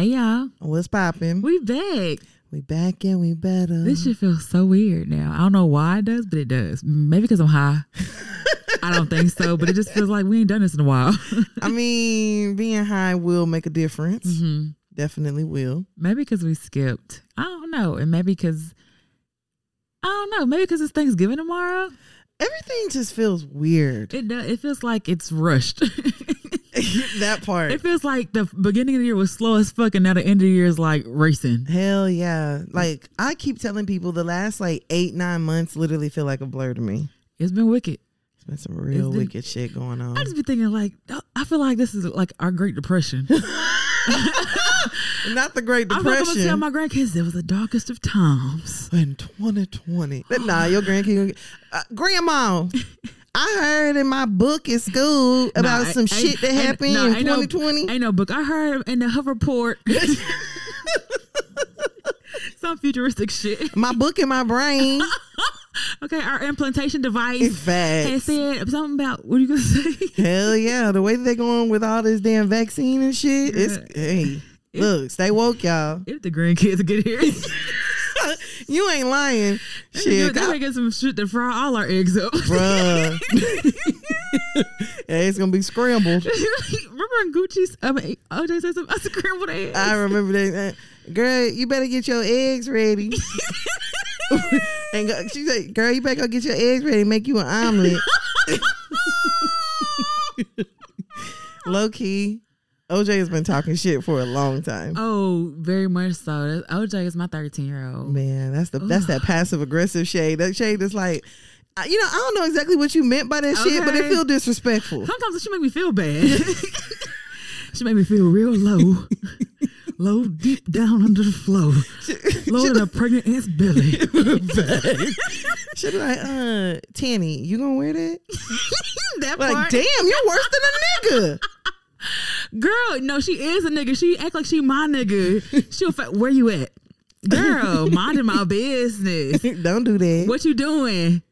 Hey y'all, What's popping? we back. We back and we better. This shit feels so weird now. I don't know why it does, but it does. Maybe because I'm high. I don't think so, but it just feels like we ain't done this in a while. I mean, being high will make a difference. hmm Definitely will. Maybe because we skipped. I don't know, and maybe because I don't know. Maybe because it's Thanksgiving tomorrow. Everything just feels weird. It does. It feels like it's rushed. that part. it feels like the beginning of the year was slow as fuck, and now the end of the year is like racing. Hell yeah. Like I keep telling people the last like eight, nine months literally feel like a blur to me. It's been wicked. It's been some real It's wicked shit going on. I just be thinking like, I feel like this is like our Great Depression. Not the Great Depression. I'm gonna tell my grandkids it was the darkest of times. in 2020. But nah, your grandkid. Uh, grandma, I heard in my book at school about Nah, some ain't- shit that ain't- happened nah, in ain't no- 2020. Ain't no book. I heard in the Huff report some futuristic shit. my book in my brain. Okay, our implantation device It's had facts. said something about what are you gonna say? Hell yeah, the way they're going with all this damn vaccine and shit. It's Yeah. hey, look, stay woke, y'all. if the grandkids get here, You ain't lying, shit, I- may get some shit to fry all our eggs up. bruh. yeah, it's gonna be scrambled. Remember Gucci's? I mean, OJ said something. I scrambled eggs. I remember that. uh, Girl, you better get your eggs ready. and go, she said, "Girl, you better go get your eggs ready. Make you an omelet." Low key, OJ has been talking shit for a long time. oh, very much so. OJ is my 13 year old. Man, that's the that's that passive aggressive shade. That shade that's like, you know, I don't know exactly what you meant by that shit, but it Okay. feel disrespectful. Sometimes she make me feel bad. she make me feel real low, low deep down under the flow, low in a pregnant ant's belly. She be like, uh, Tanny, you gonna wear that? that Like, part, damn, you're worse than a nigga. Girl. No, she is a nigga. She act like she my nigga. She'll fa- where you at, girl? Minding my business. don't do that. What you doing?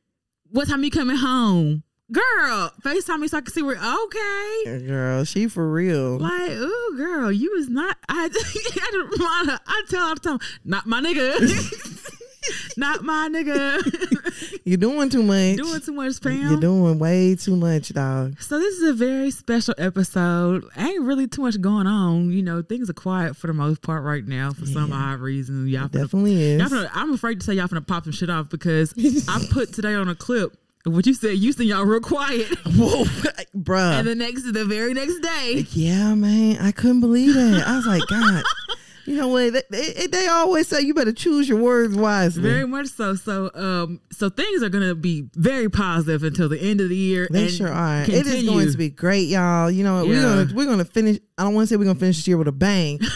What time you coming home? Girl, FaceTime me so I can see where okay. Girl, she for real. Like, ooh, girl, you was not. I, I, just remind her, I tell her all the time, not my nigga, not my nigga. You're doing too much. Doing too much, Pam. You're doing way too much, dog. So this is a very special episode. Ain't really too much going on. You know, things are quiet for the most part right now for some odd reason. Y'all finna, Definitely is. y'all finna, I'm afraid to say y'all finna pop some shit off because I put today on a clip of what you said. Houston, y'all real quiet, Whoa, bruh. and the next, the very next day, yeah, man, I couldn't believe that. I was like, God, you know what? They, they, they always say you better choose your words wisely. Very much so. So, um, so things are gonna be very positive until the end of the year. they and sure are. It is going to be great, y'all. You know, we're gonna we're gonna finish. I don't want to say we're gonna finish this year with a bang.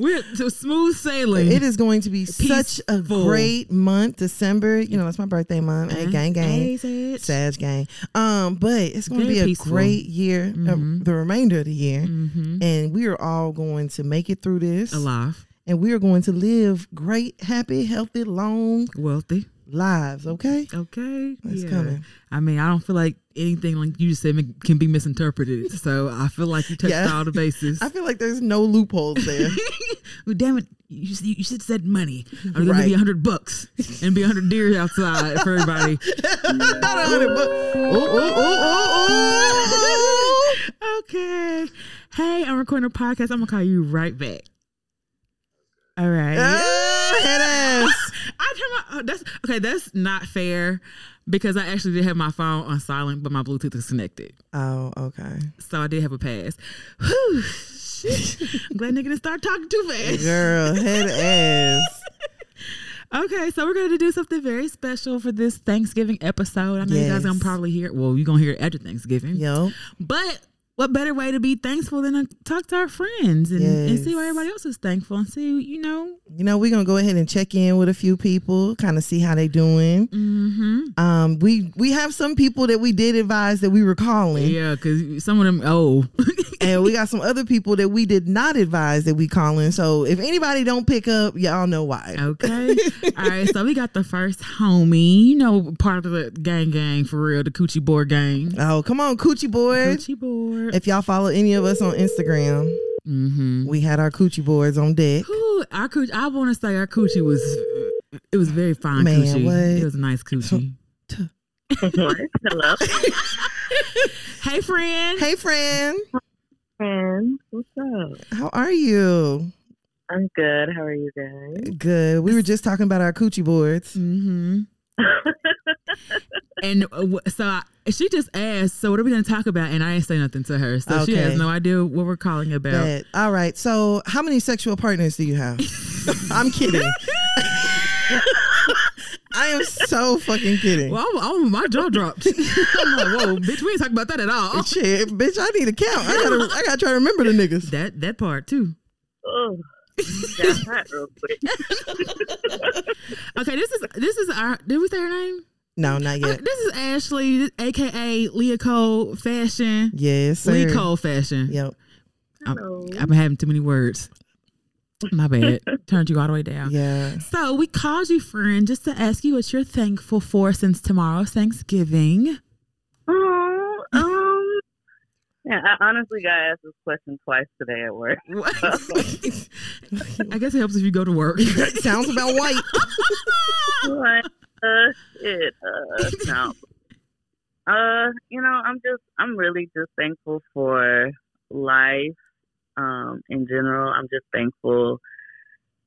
We're to smooth sailing. it is going to be such a great month. December, you know, that's my birthday month. Hey, gang, gang. Hey, Sag gang. Um, but it's going to be a peaceful. great year, uh, Mhm. the remainder of the year, Mm-hmm. and we are all going to make it through this, Alive, and we are going to live great, happy, healthy, long wealthy. lives. Okay, Okay, It's yeah. coming. I mean, I don't feel like anything like you just said can be misinterpreted. so I feel like you touched Yeah. all the bases. I feel like there's no loopholes there. well, damn it, you, you should have said money. I'm gonna Right. you a hundred bucks and be a hundred deer outside for everybody. Not a hundred bucks. Ooh, ooh, ooh, ooh, ooh. okay. Hey, I'm recording a podcast. I'm gonna call you right back. All right. Head ass. I turn my oh, that's okay. That's not fair because I actually did have my phone on silent, but my Bluetooth is connected, Oh, okay. so I did have a pass. Whew. I'm glad nigga didn't start talking too fast. Girl, head ass. Okay, so we're going to do something very special for this Thanksgiving episode. I know you guys are gonna probably hear. Well, you're gonna hear it after Thanksgiving. Yo, But what better way to be thankful than to talk to our friends and, and see why everybody else is thankful and see, you know. you know we're gonna go ahead and check in with a few people, kind of see how they doing. Mm-hmm. Um, we we have some people that we did advise that we were calling, Yeah, because some of them, oh, and we got some other people that we did not advise that we calling. So if anybody don't pick up, y'all know why. Okay. All right. So we got the first homie, you know, part of the gang gang for real, the Coochie Boy gang. Oh, come on, Coochie Boy. Coochie Board. If y'all follow any of us on Instagram, Mm-hmm. We had our coochie boards on deck. Ooh, our coochie. I want to say our coochie was. It was very fine Man, coochie. what? It was a nice coochie. Hello. hey, friend. Hey, friend. friends. What's up? How are you? I'm good. How are you guys? Good. We were just talking about our coochie boards. Mm-hmm. And uh, so I, she just asked, "So what are we going to talk about?" And I didn't say nothing to her, so she has no idea what we're calling about. Bet. All right. So, how many sexual partners do you have? I'm kidding. I am so fucking kidding. Well, I'm, I'm- my jaw dropped. I'm like, "Whoa, bitch, we ain't talking about that at all." Shit, bitch, I need a count. I gotta, I gotta try to remember the niggas. That that part too. oh, got hot real quick. Okay, this is this is our. Did we say her name? No, not yet. this is Ashley, aka Leah Cole Fashion. Yes, sir. Lee Cole Fashion. Yep. Hello. I've been having too many words. My bad. Turned you all the way down. Yeah. So we called you, friend, just to ask you what you're thankful for since tomorrow's Thanksgiving. Oh, yeah. I honestly got asked this question twice today at work. I guess it helps if you go to work. Sounds about white. Like, uh, it, uh, no. Uh, you know, I'm just, I'm really just thankful for life, um, in general. I'm just thankful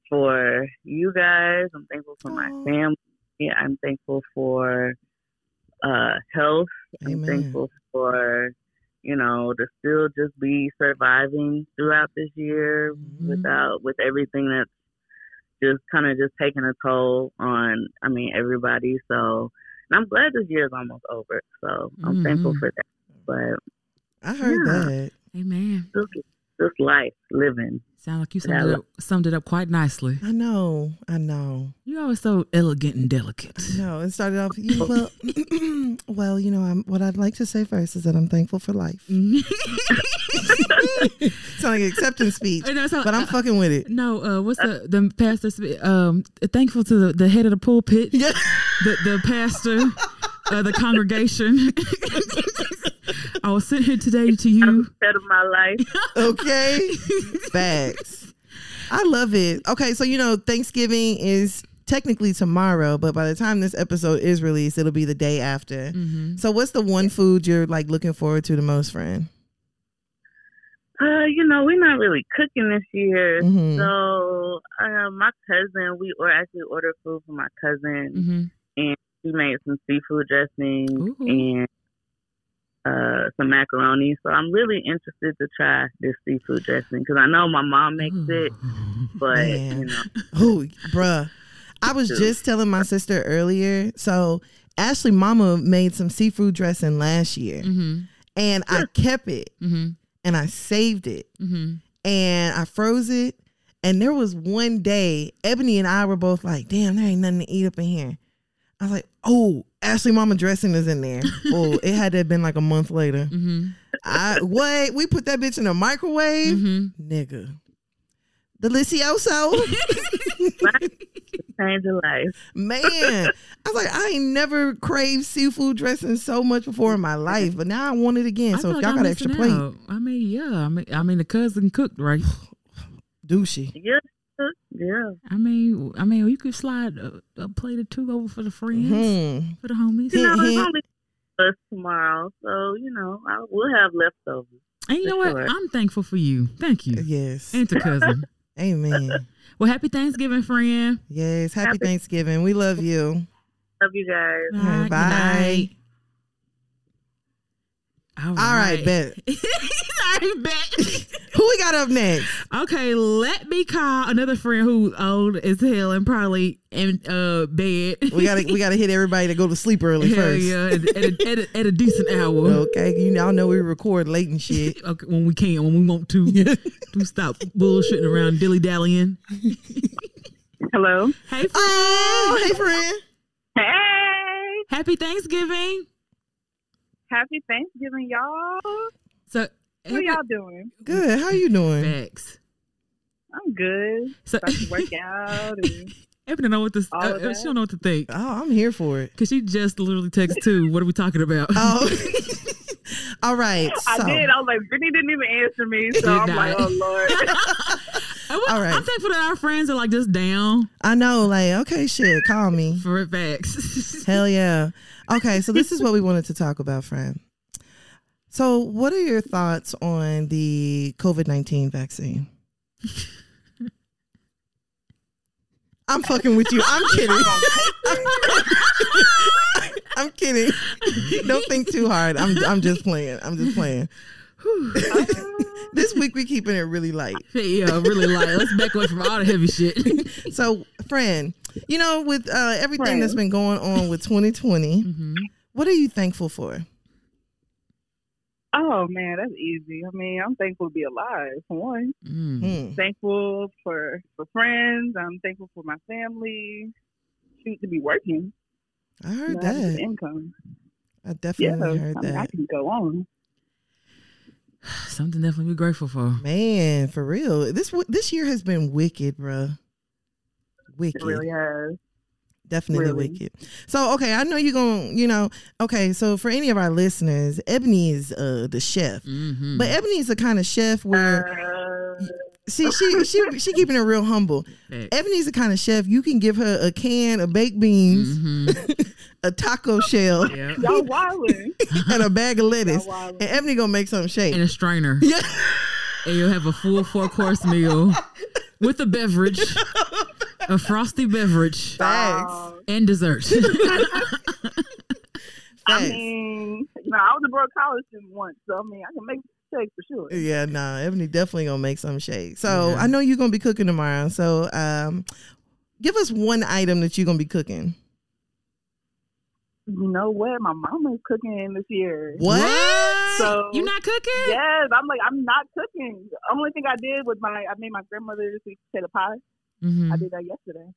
for you guys. I'm thankful for my family. I'm thankful for, uh, health. I'm thankful for, you know, to still just be surviving throughout this year Mhm. without, with everything that's just kind of just taking a toll on, I mean, everybody. So, and I'm glad this year is almost over. So I'm thankful Mhm. for that. But I heard Yeah. that. Amen. just, just life, living. Sound like you summed it, up, summed it up quite nicely. I know. I know. You're always so elegant and delicate. No, it started off. You, well, well, you know, I'm, what I'd like to say first is that I'm thankful for life. It's like an acceptance speech, And that's but I'm fucking with it. No, uh, what's the the pastor? sp- Um, thankful to the, the head of the pulpit, Yeah. the the pastor, uh, the congregation. I was sent here today to you. Instead of my life. Okay. Facts. I love it. Okay, so you know, Thanksgiving is technically tomorrow, but by the time this episode is released, it'll be the day after. Mm-hmm. So what's the one food you're like looking forward to the most, friend? Uh, you know, we're not really cooking this year. Mhm. So, uh, my cousin, we or actually ordered food for my cousin. Mm-hmm. She made some seafood dressing Ooh. and uh, some macaroni. So I'm really interested to try this seafood dressing because I know my mom makes it, but Man. you know, Oh, bruh. I was just telling my sister earlier. So Ashley Mama made some seafood dressing last year, Mm-hmm. and I kept it Mm-hmm. and I saved it Mm-hmm. and I froze it. And there was one day, Ebony and I were both like, "Damn, there ain't nothing to eat up in here." I was like, "Oh, Ashley Mama dressing is in there." oh, it had to have been like a month later. Mm-hmm. I wait, We put that bitch in a microwave, Mm-hmm. nigga. Delicioso. change your life. Man, I was like, I ain't never craved seafood dressing so much before in my life, but now I want it again. I so if y'all I'm got extra missing plate, out. I mean, yeah. I mean, I mean, the cousin cooked right. douchey. Yeah, yeah. I mean, I mean, you could slide a, a plate or two over for the friends, Hmm. for the homies. You know, Hint, it's only us tomorrow, so you know, I will have leftovers. And you know what? Sure. I'm thankful for you. Thank you. Yes. And to cousin. Amen. well, happy Thanksgiving, friend. Yes. Happy Happy- Thanksgiving. We love you. Love you guys. Bye. Good night. All All right, bet. All right, bet. Who we got up next? okay, let me call another friend who old as hell and probably in uh bed. We gotta we gotta hit everybody to go to sleep early Hell first. yeah, at, at, a, at, a, at a decent hour. Okay, you all know we record late and shit. Okay, when we can, when we want to, to stop bullshitting around, dilly dallying. Hello. Hey, friend. Oh, hey friend. Hey, Happy Thanksgiving. Happy Thanksgiving, y'all. So, How y'all doing? Good. How you doing? facts. I'm good. So, About to work out. And Evan don't know what to. Uh, she don't know what to think Oh, I'm here for it. because she just literally texted too. What are we talking about? Oh. All right. I did. I was like, Brittany didn't even answer me, so Did I'm not. like, oh lord. I was- All right. I'm thankful that our friends are like just down I know, like, okay, shit, call me. for it facts. Hell yeah. Okay, so this is what we wanted to talk about, friend. So, what are your thoughts on the COVID 19 vaccine? I'm fucking with you. I'm kidding. I'm kidding. Don't think too hard. I'm I'm just playing. I'm just playing. this week we keeping it really light. yeah, really light. let's back away from all the heavy shit. So, friend, you know, with uh, everything that's been going on with 2020, hmm what are you thankful for? oh man, that's easy. I mean, I'm thankful to be alive. For one, Mm. Hmm. thankful for for friends. I'm thankful for my family. Shoot, to be working. I You heard know, having that. income. I Yeah, definitely heard I, mean, I can go on. Something definitely be grateful for. Man, for real. This this year has been wicked, bruh. Wicked. It really has. Definitely really. wicked. So, okay, I know you're going, to you know, okay, so for any of our listeners, Ebony is uh the chef. hmm But Ebony's the kind of chef where Uh, see she she she keeping it real humble. Ebony's the kind of chef you can give her a can of baked beans, hmm a taco shell, Yeah. y'all wildin'. and a bag of lettuce. And Ebony gonna make something shake. And a strainer. Yeah. And you'll have a full four course meal with a beverage, a frosty beverage, Facts. And dessert. I mean, you know, I was a broke college student once, so I mean, I can make shake for sure. Yeah, nah, Ebony definitely gonna make some shake. So Yeah. I know you're gonna be cooking tomorrow. So um give us one item that you're gonna be cooking. You know what? My mama's cooking this year. What? So- you're not cooking? Yes, I'm like, I'm not cooking. The only thing I did was my, I made my grandmother this week potato pie. Mhm. I did that yesterday.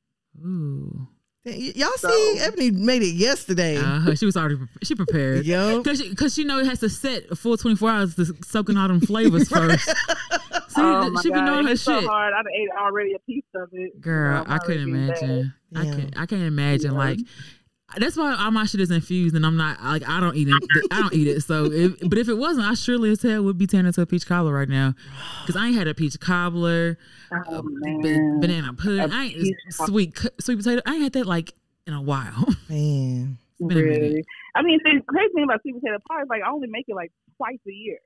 Ooh. Y- Y'all So- see, Ebony made it yesterday. Uh, she was already pre- she prepared. Yo. Cause she, cause she know it has to set a full twenty four hours to soak in all them flavors first. See, oh my she be knowing her it's shit. hard. I done ate already a piece of it. Girl, You know, I couldn't already bad. imagine. I Yeah. can I can't imagine Yeah. like that's why all my shit is infused and I'm not like I don't eat it. I don't eat it. So if, but if it wasn't, I surely as hell would be turning into a peach cobbler right now. Cause I ain't had a peach cobbler, Oh, ba- banana pudding, A I ain't sweet cu- sweet potato. I ain't had that like in a while. Man. It's been a minute. Really. I mean, the crazy thing about sweet potato pie is like I only make it like twice a year.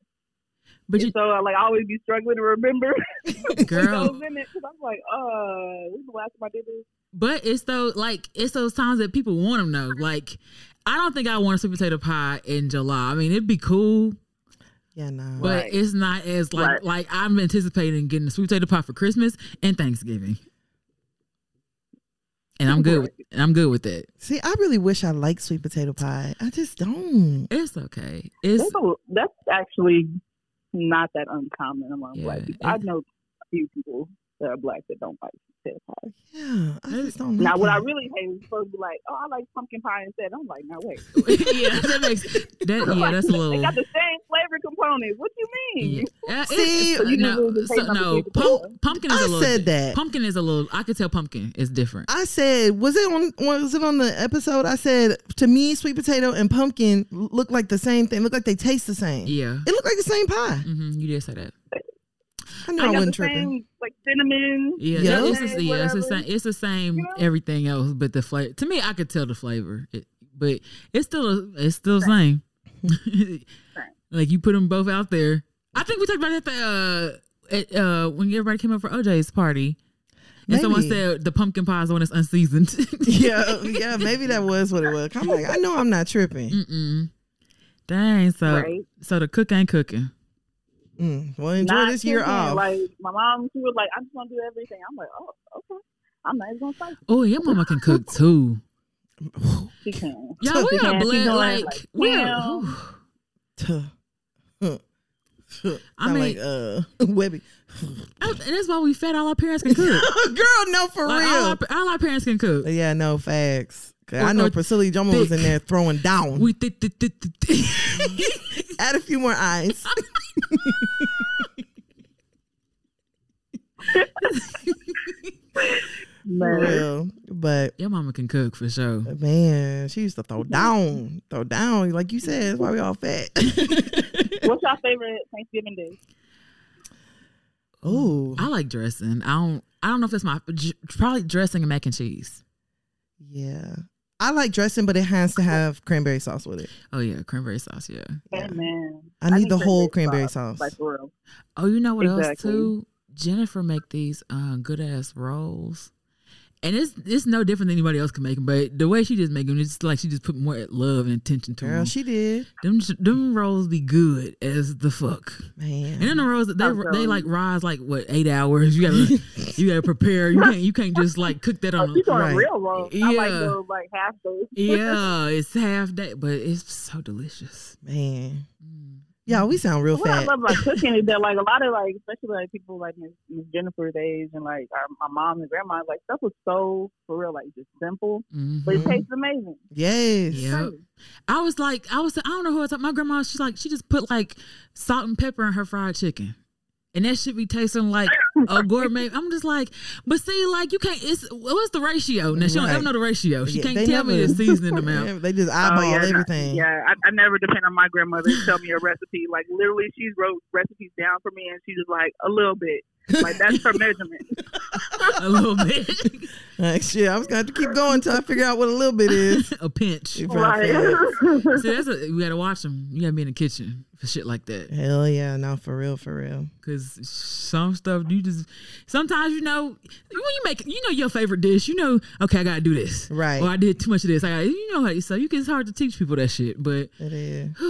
But you, so I like I always be struggling to remember girl, those in it because I'm like, uh, when the last time I did this? But it's those like it's those times that people want them though. Like I don't think I want a sweet potato pie in July. I mean, it'd be cool, Yeah, no. but Right. it's not as like Right. like I'm anticipating getting a sweet potato pie for Christmas and Thanksgiving. And I'm good. With, and I'm good with that. See, I really wish I liked sweet potato pie. I just don't. It's okay. It's That's, a, that's actually not that uncommon among Yeah, black people. I know a few people that are black that don't like potato pie. Yeah, I just don't. Now, like what I really hate is supposed to be like, oh, I like pumpkin pie instead. I'm like, no, wait. yeah, that makes that yeah, Like, that's a little. They little got the same flavor components. What do you mean? yeah. Uh, See, So you no, never just so, hate no, sweet pump, pumpkin is I a little said that. pumpkin is a little I could tell pumpkin is different. I said, was it on was it on the episode? I said to me, sweet potato and pumpkin look like the same thing. Look like they taste the same. yeah. It looked like the same pie. hmm you did say that. I know They I wasn't tripping. same, like cinnamon. Yeah, Yeah. that- it's, the, yeah, it's the same. It's the same. You know? Everything else, but the flavor. To me, I could tell the flavor, it, but it's still a, it's still the same. like you put them both out there. I think we talked about it at the uh, at, uh, when everybody came up for OJ's party, and someone said the pumpkin pie is the one that's unseasoned. yeah, yeah, maybe that was what it was. I'm like, I know I'm not tripping. Mm-mm. Dang. So Right. so the cook ain't cooking. Mm, well, enjoy Not this year off. Like my mom, she was like, I just want to do everything. I'm like, oh, okay. I'm not even gonna fight. Oh, your mama can cook too. She can. Y'all, we She are can. She blessed. Like, like, we are. well. Tuh. Huh. Huh. I Sound mean- like uh Webby. And that's why we fat. All our parents can cook. Girl, no, for Like, real. all, our, all our parents can cook. yeah, no facts. 'Cause Or- I know or Priscilla Joma was in there throwing down. We th- th- th- th- th- Add a few more eyes. For Man. real. But Your mama can cook for sure. man, she used to throw mm-hmm. down, throw down. Like you said, that's why we all fat. What's your favorite Thanksgiving dish? Oh, I like dressing. I don't. I don't know if that's my probably dressing and mac and cheese. yeah. I like dressing, but it has to have cranberry sauce with it. Oh yeah, cranberry sauce. Yeah. Yeah. Man, I need the whole cranberry sauce. Like. Oh, you know what else too? Jennifer make these uh, good ass rolls, and it's it's no different than anybody else can make them. But the way she just make them, it's like she just put more love and attention to Girl, them. she did. them them rolls be good as the fuck. Man. And then the rolls they I'm they like rise like what eight hours. You gotta you gotta prepare. You can't you can't just like cook that Oh, on. she's on Right. a real roll. I like Yeah. those like half days. yeah, it's half day, but it's so delicious. Man. Mm. Yeah, we sound real What I love about cooking is that like a lot of like especially like people like Miss, Miss Jennifer's age and like our, my mom and grandma like stuff was so for real like just simple but it Mhm. tastes amazing. Yes. Yeah. I was like, I was, I don't know who I was. My grandma, she's like, she just put like salt and pepper in her fried chicken, and that should be tasting like a gourmet. I'm just like, but see, like you can't. It's what's the ratio? Now she don't Right. ever know the ratio. She Yeah, can't they tell me the never- seasoning amount. they just oh, eyeball Oh, yeah, no- everything. Yeah, I, I never depend on my grandmother to tell me a recipe. Like literally, she wrote recipes down for me, and she just like a little bit. Like that's her measurement. a little bit, Like, shit, I was gonna have to keep going until I figure out what a little bit is. a pinch. If Right. See, that's a, we gotta watch them. You gotta be in the kitchen for shit like that. Hell yeah, no, for real, for real. Cause some stuff you just sometimes you know when you make you know your favorite dish you know okay I gotta do this Right. or I did too much of this I got you know how so you can it's hard to teach people that shit but It is.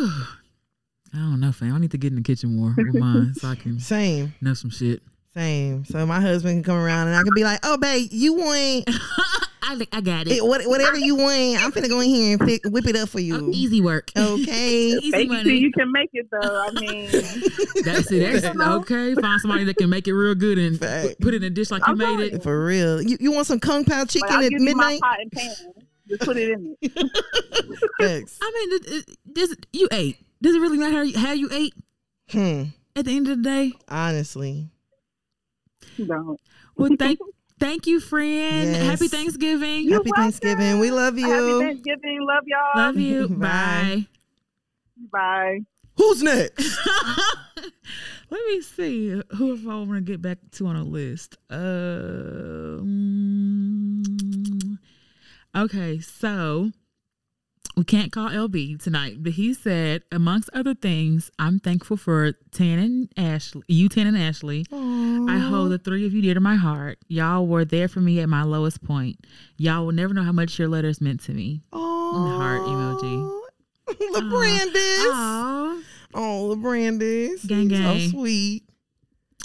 I don't know fam I need to get in the kitchen more with mine so I can Same. know some shit Same. So my husband can come around and I can be like, "Oh, babe, you want I I got it, it what, whatever you want. I'm finna go in here and pick, whip it up for Oh, you." easy work Okay. easy Make money you can make it though. I mean, that's it that's okay find somebody that can make it real good and Fact. put it in a dish like you I'm made sorry. it For real. You, you want some kung pao chicken I'll at give you my midnight? pot and pan. Just put it in it. Thanks. I mean it, it, does you ate does it really matter how you, how you ate Hmm. at the end of the day Honestly. Don't. Well, thank thank you, friend. Yes. Happy Thanksgiving. Happy Thanksgiving. We love you. Happy. Thanksgiving. Love y'all. Love you. Bye. Bye. Bye. Who's next? Let me see who if I want to get back to on a list. Uh, mm, okay, so we can't call LB tonight, but he said, amongst other things, I'm thankful for Tan and Ashley, you, Tan and Ashley. I hold the three of you dear to my heart. Y'all were there for me at my lowest point. Y'all will never know how much your letters meant to me. Oh, heart emoji. LeBrandis. Aw. Oh, LeBrandis. Gang, gang. So sweet.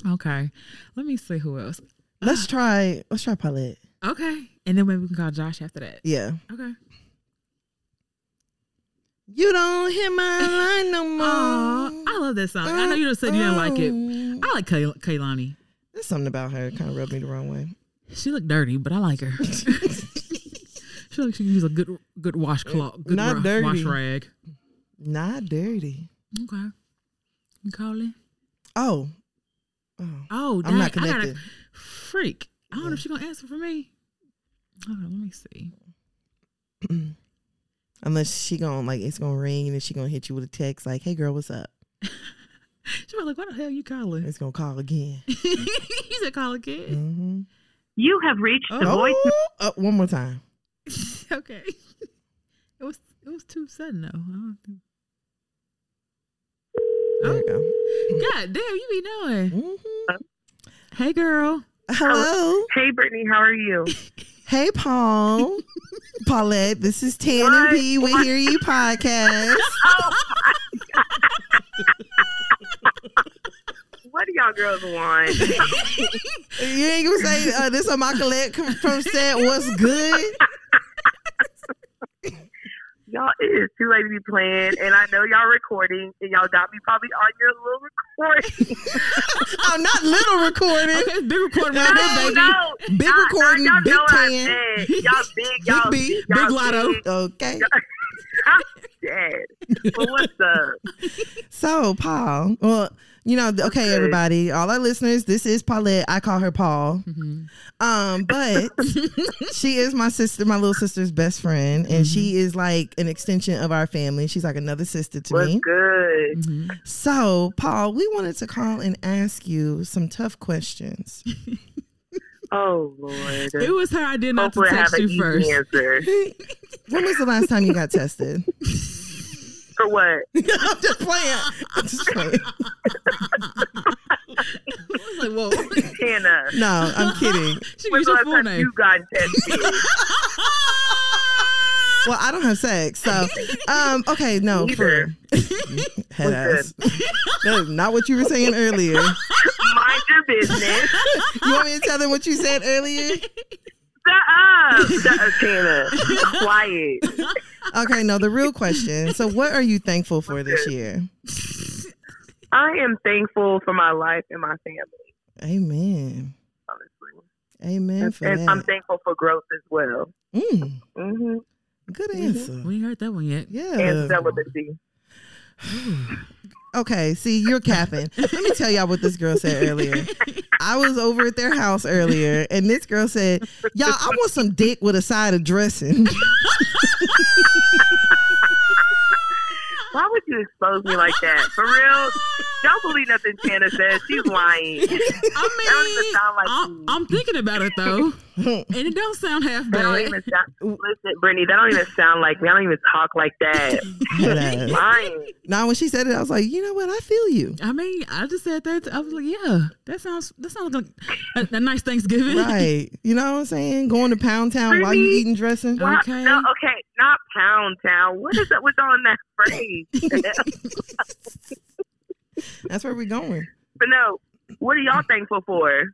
Okay. Let me see who else. Let's try. Let's try Paulette. Okay. And then maybe we can call Josh after that. Yeah. Okay. You don't hit my line no more. Aw, I love that song. I know you just said you didn't like it. I like Kay- Kehlani. There's something about her that kind of rubbed me the wrong way. She looked dirty, but I like her. she looks like she can use a good good washcloth, good Not ra- dirty. wash rag. Not dirty. Okay. You call it? Oh. Oh. Oh, I'm not dang, I gotta- connected. freak. I don't know if she's gonna answer for me. Hold on, let me see. Unless she gonna like it's gonna ring and then she gonna hit you with a text like, "Hey girl, what's up?" She was like, "What the hell you calling?" It's gonna call again. he said, "Call again." hmm You have reached the Oh. voice. Oh, one more time. okay. It was it was too sudden though. I don't think- There you go. God damn, you be knowing. Mhm. Hey, girl. Hello. Hey, Brittany, how are you? Hey, Paul. Paulette, this is Tan and P. We Hear You podcast. What do y'all girls want? You ain't gonna say uh, this on my collect from set. What's good? Y'all, it is too late to be playing, and I know y'all recording, and y'all got me probably on your little recording. I'm not little recording. Okay, big recording right there, baby. no, Big y'all, recording, y'all big know what I tan. Y'all big, y'all B, big, big y'all lotto. big. Okay. I'm dead. But what's up? So, Paul, well, You know, okay, Okay. everybody, all our listeners, this is Paulette. I call her Paul. Mhm. Um, but she is my sister, my little sister's best friend, and she is like an extension of our family. She's like another sister to What's me. good? Mhm. So, Paul, we wanted to call and ask you some tough questions. Oh Lord. It was her idea not to Hopefully, I have text you first. when was the last time you got tested? For what? I'm just playing. I'm just playing. I was like, whoa. Hannah. No, I'm kidding. she the your full name. you got tested? Well, I don't have sex, so um, okay, no, for head ass. That is not what you were saying earlier. Mind your business. You want me to tell them what you said earlier? Shut up. Shut up, Hannah. Quiet. Okay, no, the real question. So, what are you thankful for this year? I am thankful for my life and my family, Amen. honestly. Amen for and I'm thankful for growth as well. Mm, hmm good answer. We ain't heard that one yet. And Yeah. celibacy. Okay, see, you're capping. Let me tell y'all what this girl said earlier. I was over at their house earlier, and this girl said, Y'all, I want some dick with a side of dressing. Why would you expose me like that? For real? Don't believe nothing Hannah says. She's lying. I That don't even mean, sound like I'm, you. I'm thinking about it though, and it don't sound half That don't bad. even sound. Listen, Brittany, that don't even sound like me. I don't even talk like that. Head lying. Now, when she said it, I was like, You know what? I feel you. I mean, I just said that. I was like, yeah, that sounds that sounds like a, a nice Thanksgiving. Right. You know what I'm saying? Going to Pound Town while you eating dressing. What? Okay. No, okay, not Pound Town. What is that? What's on that phrase? That's where we're going. but no, what are y'all thankful for?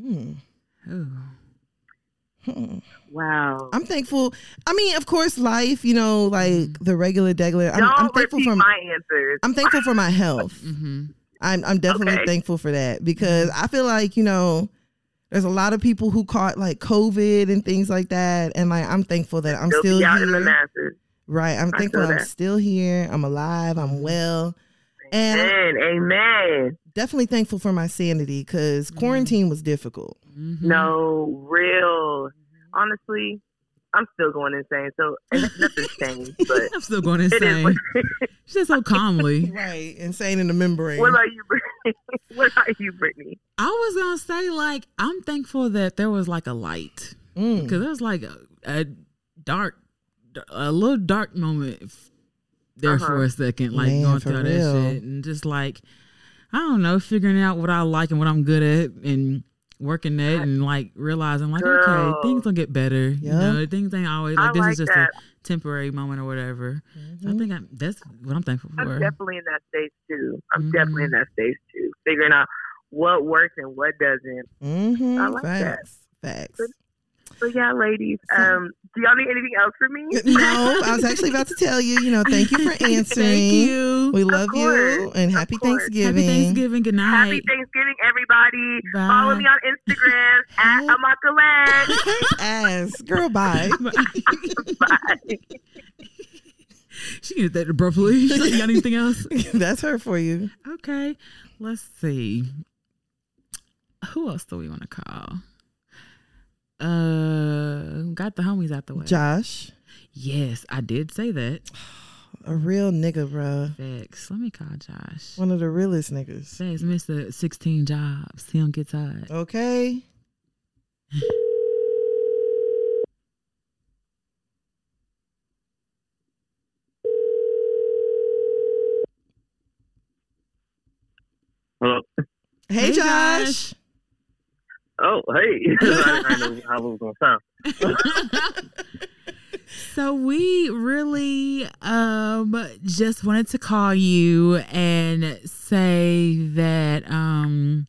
Mm. Ooh. Hmm. Wow. I'm thankful. I mean, of course, life, you know, like the regular degular. I'm, don't I'm thankful repeat for my answers. I'm thankful for my health. Mm-hmm. I'm I'm definitely Okay. thankful for that because I feel like, you know, there's a lot of people who caught like COVID and things like that. And like I'm thankful that I'm They'll still be the here. Right. I'm I thankful I'm still here. I'm alive. I'm well. And Amen. Amen. definitely thankful for my sanity because Mm-hmm. quarantine was difficult. Mm-hmm. No, real. Honestly, I'm still going insane. So nothing's changed. But I'm still going insane. She said so calmly. Right. Insane in the membrane. what are you, Brittany? What are you, Brittany? I was gonna say like I'm thankful that there was like a light Mm. because there was like a, a dark, a little dark moment there Uh-huh. for a second, like Man, going through real. that shit and just like I don't know, figuring out what I like and what I'm good at and working that and like realizing like okay, Girl. things will get better. You know, things ain't always I like this like is just that. a temporary moment or whatever. So I think I'm, that's what I'm thankful for I'm definitely in that stage too. I'm Mhm. definitely in that stage too. Figuring out what works and what doesn't. Mhm. I like that. Facts. Facts. Good. But yeah, ladies, um, do y'all need anything else from me? no, I was actually about to tell you, you know, thank you for answering. Thank you. We love you and happy. Thanksgiving. Happy Thanksgiving. Good night. Happy Thanksgiving, everybody. Bye. Follow me on Instagram at Amakalette. Ass. Girl, bye. Bye. she did that abruptly. She's like, you got anything else? That's her for you. Okay. Let's see. Who else do we want to call? Uh, got the homies out the way. Josh, yes, I did say that. a real nigga, bro. Facts. Let me call Josh. One of the realest niggas. Facts, Mister Sixteen Jobs. He don't get tired. Okay. Hello. Hey, Hey, Josh. Josh. Oh, hey. I didn't know how it was going to sound. So we really um just wanted to call you and say that um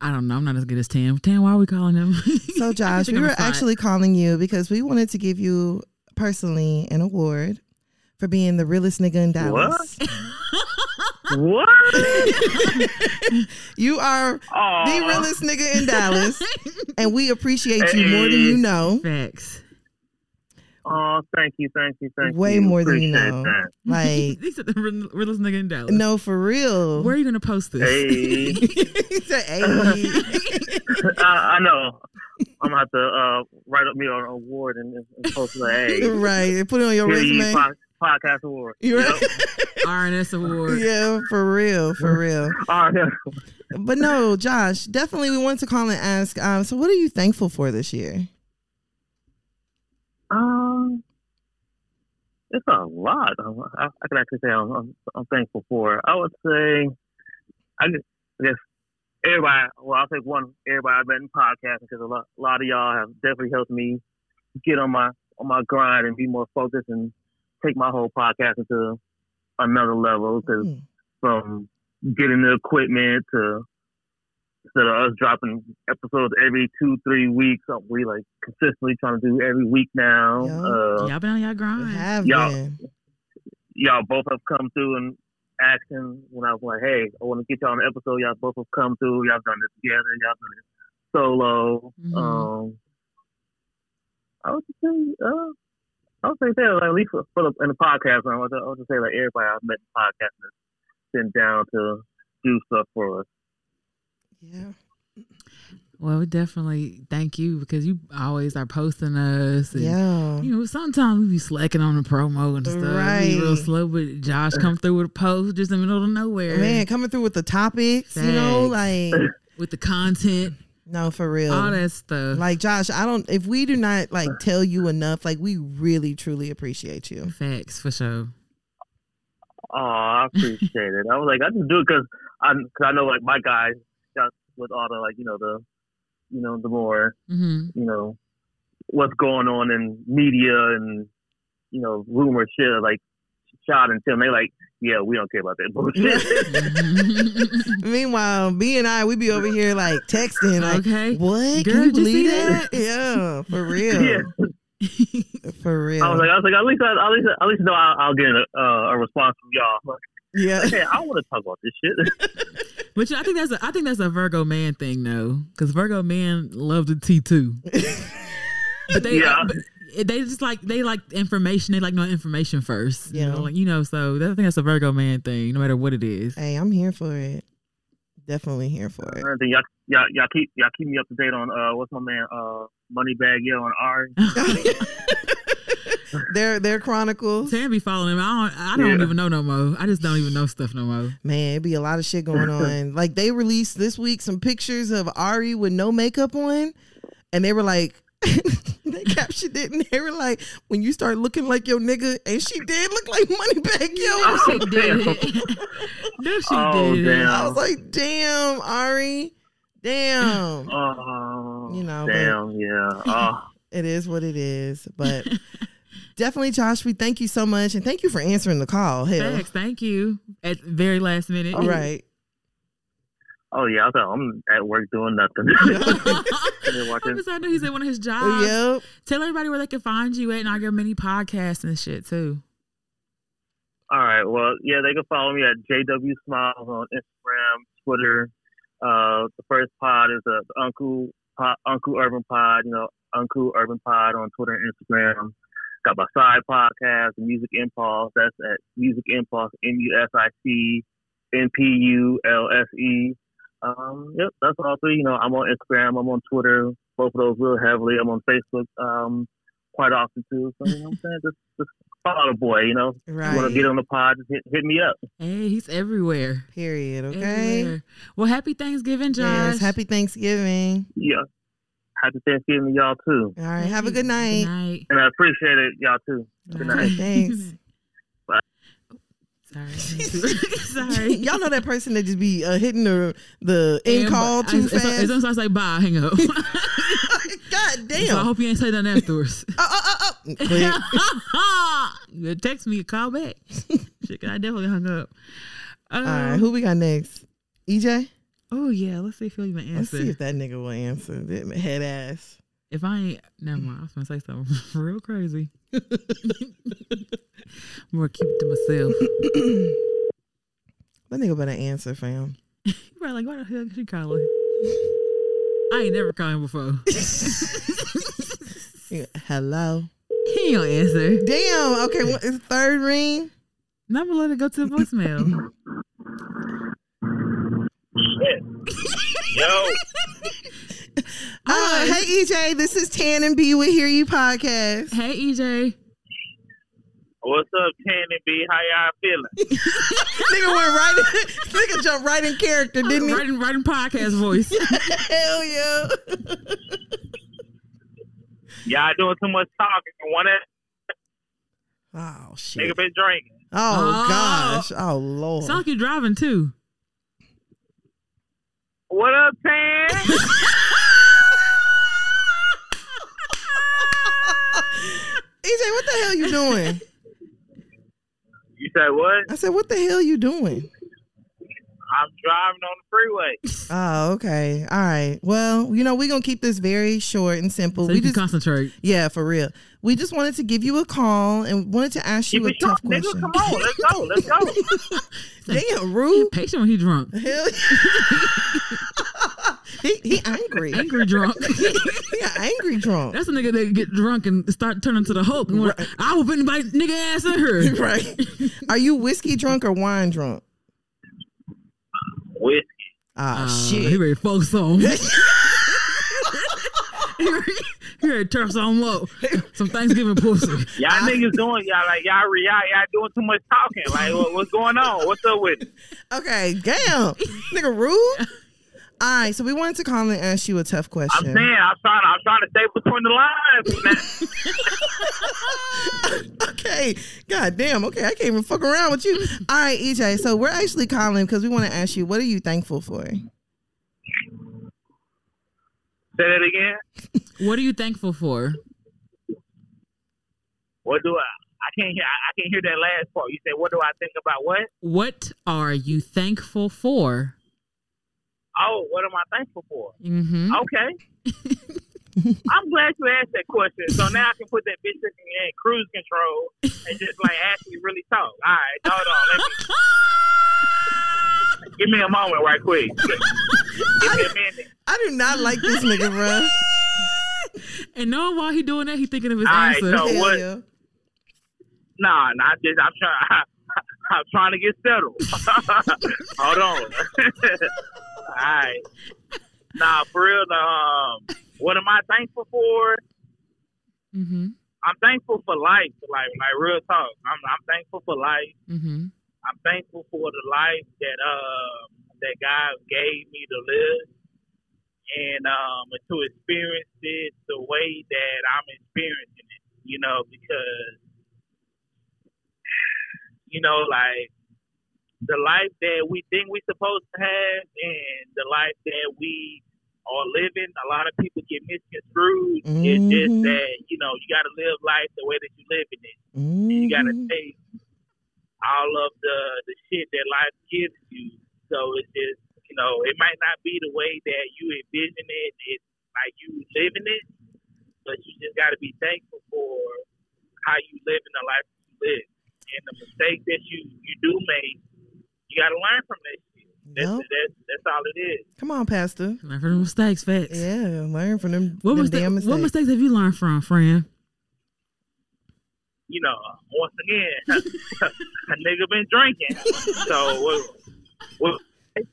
I don't know, I'm not as good as Tam. Tam, why are we calling him? So, Josh, we were actually calling you because we wanted to give you personally an award for being the realest nigga in Dallas. What? You are Aw. the realest nigga in Dallas, and we appreciate you more than you know. Facts. Oh, thank you, thank you, thank Way you. Way more than you know. that. Like, he said the real- realest nigga in Dallas. no, for real. Where are you gonna post this? Hey, he said, "Hey." I, I know. I'm gonna have to uh, write up me an award and, and post it. Hey, right. and Put it on your here you resume. pod, podcast award. You Yep. RNS award. yeah, for real, for real. All right. But no, Josh, definitely we want to call and ask. Um, so what are you thankful for this year? Um, it's a lot. Um, I, I can actually say I'm, I'm, I'm thankful for. I would say, I guess, I guess everybody. Well, I'll take one. Everybody I've met in podcasting because a lot, a lot of y'all have definitely helped me get on my on my grind and be more focused and take my whole podcast to another level. Because Mm. from getting the equipment to instead of us dropping episodes every two, three weeks, uh, we like consistently trying to do every week now. Yeah. Uh, Y'all been on y'all grind. have Y'all- been. Y'all both have come through and asking when I was like, "Hey, I want to get y'all on the episode." Y'all both have come through. Y'all done this together. Y'all done it solo. Mhm. Um, I would just say, uh, I would say that like, at least for, for the, in the podcast, I would, I would just say like everybody I've met in podcasting has been down to do stuff for us. Yeah. Well, we definitely thank you because you always are posting us. And, Yeah. You know, sometimes we be slacking on the promo and stuff. We be real slow, but Josh come through with a post just in the middle of nowhere. Man, coming through with the topics, you know, like With the content, no, for real. all that stuff. Like Josh, I don't. If we do not like tell you enough, like we really truly appreciate you. Facts for sure. Oh, I appreciate it. I was like, I just do it because I, cause I know like my guys got with all the like you know the, you know the more hmm you know what's going on in media and you know rumor shit like shot and Tim. They like, yeah, we don't care about that bullshit. Meanwhile, B and I, we be over here like texting, like, okay. what? Girl, Can you did you see believe that? Yeah, for real, yeah. for real. I was like, I was like, at least, I, at least, at least know I'll, I'll get a, uh, a response from y'all. Like, yeah, hey, I want to talk about this shit. But you know, I think that's a, I think that's a Virgo man thing though, because Virgo men love the T too. But they Yeah. but they just like they like information. They like know information first. You know, like you know. So that, I think that's a Virgo man thing, no matter what it is. hey, I'm here for it. Definitely here for it. And then y'all, y'all, y'all keep y'all keep me up to date on uh, what's my man uh, Moneybagg Yo and Ari. their their chronicles, Tam be following him. I don't. I don't Yeah. even know no more. I just don't even know stuff no more. man, it be a lot of shit going on. like they released this week some pictures of Ari with no makeup on, and they were like. they captioned it and they were like, when you start looking like your nigga, and she did look like Moneybagg Yo. Oh, She did. damn. no, she Oh, did. damn. I was like, damn, Ari, damn. Oh, You know, but- damn, yeah. Oh, It is what it is. But definitely, Josh, we thank you so much. And thank you for answering the call. Hell. Thanks. Thank you. At the very last minute. All right. Oh yeah. I thought I'm at work doing nothing. I watching. was I knew he's at one of his jobs. Yep. Tell everybody where they can find you at and all your mini podcasts and shit too. All right. Well, yeah, they can follow me at JW Smiles on Instagram, Twitter. Uh, the first pod is uh, the Uncle pod, Uncle Urban Pod. You know, Uncle Urban Pod on Twitter and Instagram. Got my side podcast, the Music Impulse. That's at Music Impulse, M U S I C N P U L S E. Um, yep, that's all three. You know, I'm on Instagram, I'm on Twitter, both of those real heavily. I'm on Facebook um, quite often too. So you know what I'm saying? Just, just follow the boy, you know. You want to get on the pod, just hit, hit me up. Hey, he's everywhere. Period. Okay. Everywhere. Well, happy Thanksgiving, Josh. Yes. Happy Thanksgiving. Yeah. Happy Thanksgiving to y'all too. All right. Have a good Good night. night. And I appreciate it, y'all too. Good night. Thanks. Sorry. Sorry. Y'all know that person that just be uh, hitting the the end call too as, as- fast. As soon as I say bye, hang up. God damn. So I hope you ain't say nothing afterwards. Oh, oh, oh, oh. You text me, call back. Shit, I definitely hung up. Um, All right. Who we got next? EJ? oh yeah, let's see if he'll even Let's see if that nigga will answer. That Head ass. If I ain't, never mind. I was gonna say something real crazy. I'm gonna keep it to myself. That nigga better answer, fam. You probably like, why the hell is she calling? I ain't never called him before. Yeah, Hello. He don't answer. Damn. Okay, what is third ring? Now I'm gonna let it go to the voicemail. Shit. Yo, Uh, hey EJ, this is Tan and B with Hear You podcast. hey EJ. what's up, Tan and B? How y'all feeling? nigga went right. In, nigga jumped right in character, didn't he? Writing, writing podcast voice. Hell yeah. Y'all doing too much talking. One that Oh shit. nigga been drinking. Oh Oh. gosh. Oh lord. Sound like you driving too. What up, Tan? EJ, what the hell you doing? you said what? I said, what the hell you doing? I'm driving on the freeway. Oh, okay. All right. Well, you know, we're gonna keep this very short and simple. So we you can just concentrate. Yeah, for real. We just wanted to give you a call and wanted to ask Keep you a it short, tough nigga. question. Come on, let's go. Let's go. Damn, rude. Patient when he drunk. Hell he he angry. Angry drunk. he got angry drunk. That's a nigga that get drunk and start turning to the Hulk. And want, Right. I will put anybody nigga ass in her. right. Are you whiskey drunk or wine drunk? Whiskey. Ah Uh, shit. He ready to focus on. he ready, he ready to turn some low. Some Thanksgiving pussy. Y'all niggas doing y'all like y'all re- y'all, y'all doing too much talking. Like what, what's going on? What's up with it? Okay, damn. Nigga rude. All right, so we wanted to call and ask you a tough question. I'm saying I'm trying I'm trying to stay between the lines. man. okay. God damn. Okay, I can't even fuck around with you. All right, EJ. So we're actually calling because we want to ask you, what are you thankful for? Say that again. What are you thankful for? What do I? I can't hear. I can't hear that last part. You said, "What do I think about what?" What are you thankful for? Oh, what am I thankful for? Mm-hmm. Okay. I'm glad you asked that question. So now I can put that bitch in cruise control and just like actually really talk. All right, hold on. Let me give me a moment right quick. Give me a minute. I do not like this nigga, bro. And knowing why he doing that, he thinking of his All right, answer. so- Hell what? yeah. Nah, nah. I just I'm trying. I'm trying to get settled. Hold on. All right. Nah, for real. Um, what am I thankful for? mm-hmm. I'm thankful for life. Like, like real talk. I'm I'm thankful for life. Mm-hmm. I'm thankful for the life that uh that God gave me to live, and um to experience it the way that I'm experiencing it. You know, because you know, like the life that we think we're supposed to have, and the life that we are living, a lot of people get misconstrued. It's just Mhm. that you know you got to live life the way that you're living it. You got to take all of the the shit that life gives you. So it's just you know it might not be the way that you envision it. It's like you living it, but you just got to be thankful for how you live in the life that you live. And the mistakes that you you do make, you got to learn from that shit. That's, Yup. that's that's all it is. Come on, Pastor. Learn from them mistakes, facts. Yeah, learn from them, What, them mista- damn mistakes. what mistakes have you learned from, friend? You know, once again, a nigga been drinking. So what? what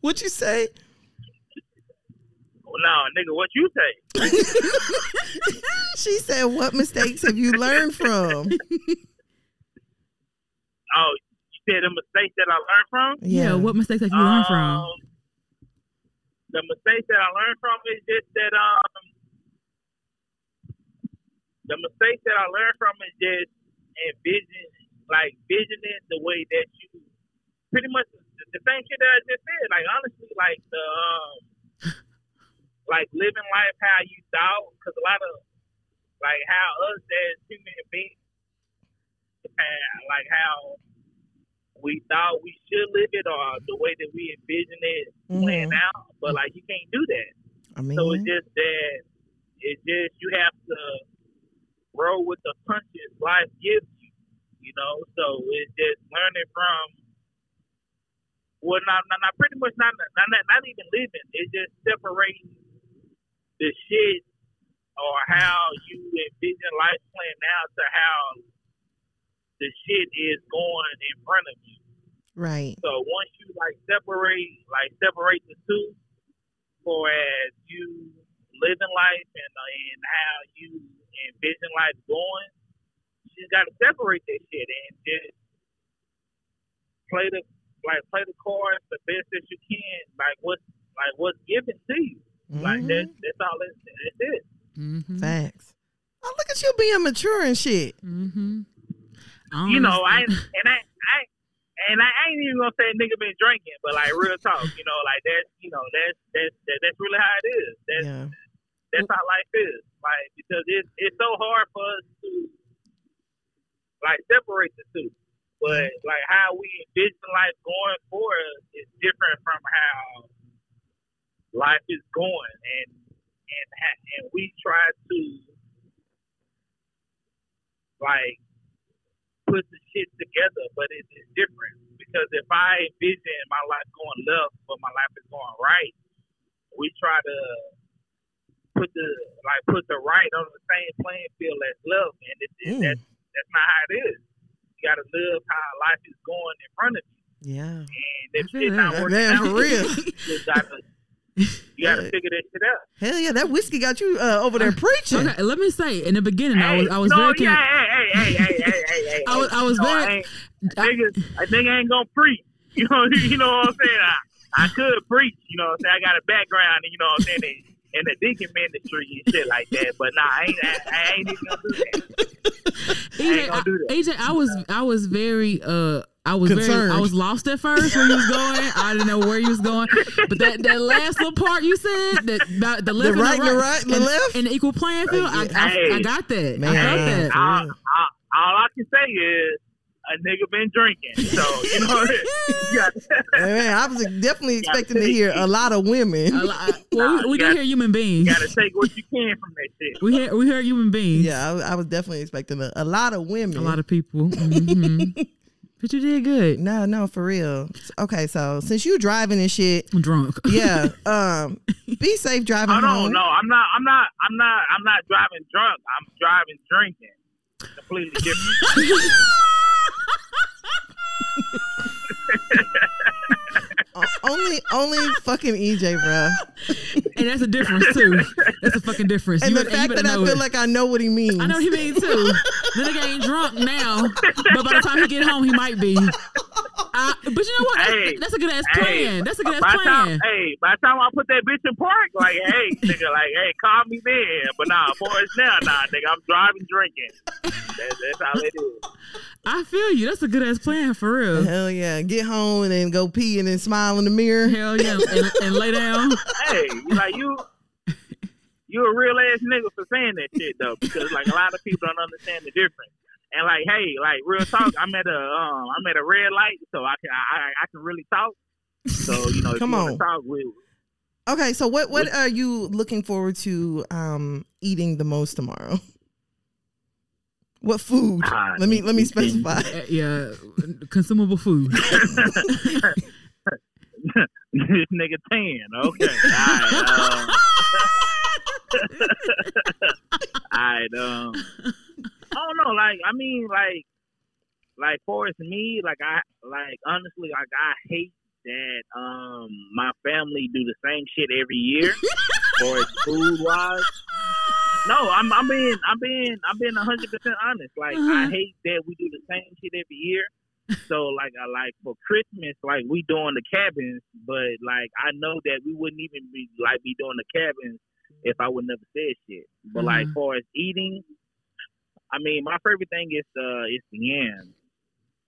What you say? no, nigga, what you say? She said, "What mistakes have you learned from?" Oh, you said the mistakes that I learned from? Yeah. What mistakes have you learned from? Um, The mistakes that I learned from is just that um the mistakes that I learned from is just envision like visioning the way that you pretty much the, the same shit that I just said. Like honestly, like the um like living life how you thought because a lot of like how us as human beings and like how we thought we should live it or the way that we envision it playing Mhm. out, but like you can't do that. I mean, So it's just that it's just you have to roll with the punches life gives you, you know. So it's just learning from well, not not, not pretty much not, not not not even living. It's just separating the shit or how you envision life playing out to how the shit is going in front of you. Right. So once you like separate, like separate the two, for as you living life and uh, and how you envision life going, you just got to separate that shit and just play the like play the cards the best that you can, like what's like what's given to you. Like Mhm. that's that's all. That's, that's it. Mm-hmm. Facts. Oh, look at you being mature and shit. Mm-hmm. You know, I and I I and I ain't even gonna say nigga been drinking, but like real talk, you know, like that's you know that's that's that, that's really how it is. That's Yeah. that's how life is. Like because it's it's so hard for us to like separate the two. But like how we envision life going forward is different from how life is going, and and and we try to like put the shit together, but it is different because if I envision my life going left, but my life is going right, we try to put the like put the right on the same playing field as left, and it, it, Mm. that's that's not how it is. You got to live how life is going in front of you, Yeah. and if I feel shit not working out, for real. you just gotta you gotta figure that shit out. Hell yeah, that whiskey got you uh, over there preaching. Okay, let me say in the beginning, I was I was no, very yeah, hey, hey, hey, hey, hey, hey, hey. I was- I was no, very- I ain't, nigga, a nigga ain't gonna preach. You know, you know what I'm saying? I, I could preach. You know what I'm saying? I got a background, you know what I'm saying, in, in the deacon ministry and shit like that. But nah, I ain't, I, I ain't even gonna do that. I ain't EJ, gonna do that. I, EJ, I was I was very uh I was very Concerned. I was lost at first where he was going. I didn't know where he was going. But that, that last little part you said that about the left The right and and the right and the and, left? and the equal playing field. I, I, Hey. I got that. Man. I got that. For All, all, all I can say is a nigga been drinking. So you know, you got, Hey, man, I was definitely expecting to hear a lot of women. A lot- well, we, we can hear human beings. gotta take what you can from that shit. We hear we hear human beings. Yeah, I, I was definitely expecting a, a lot of women. a lot of people. hmm but you did good. no, no, for real. Okay, so since you driving and shit, I'm drunk. yeah, um, be safe driving no, home. no, I'm not. I'm not. I'm not. I'm not driving drunk. I'm driving drinking. Completely different. Only, only fucking EJ, bro. and that's a difference too. That's a fucking difference. And You the better- fact that I feel it. like I know what he means. I know what he means too. The nigga ain't drunk now, but by the time he get home, he might be. I, but you know what? That's, Hey, that's a good ass hey, plan. That's a good by ass the time, plan. hey, by the time I put that bitch in park, like, hey, nigga, like, hey, call me then. But nah, boys, now, nah, nigga, I'm driving, drinking. That, that's how it is. I feel you. That's a good ass plan for real. Hell yeah, get home and then go pee and then smile in the mirror. Hell yeah, and, and lay down. Hey, like you, you a real ass nigga for saying that shit though, because like a lot of people don't understand the difference. And like, hey, like real talk, I'm at a, um, I'm at a red light, so I can, I, I, I can really talk. So you know, if Come you on. talk with, Okay, so what what are you looking forward to um eating the most tomorrow? What food? Ah, let me let me specify. Uh, yeah, consumable food. this nigga tan. Okay. All right. Um, all right. Um, I don't know. Like, I mean, like, like for it's me, like I, like honestly, like I hate that um my family do the same shit every year, or it's food wise. No, I'm I'm being I'm being I'm being hundred percent honest. Like I Uh-huh. hate that we do the same shit every year. So like I like for Christmas, like we doing the cabins, but like I know that we wouldn't even be like be doing the cabins if I would never said shit. But like Mhm. far as eating, I mean my favorite thing is uh is the yams.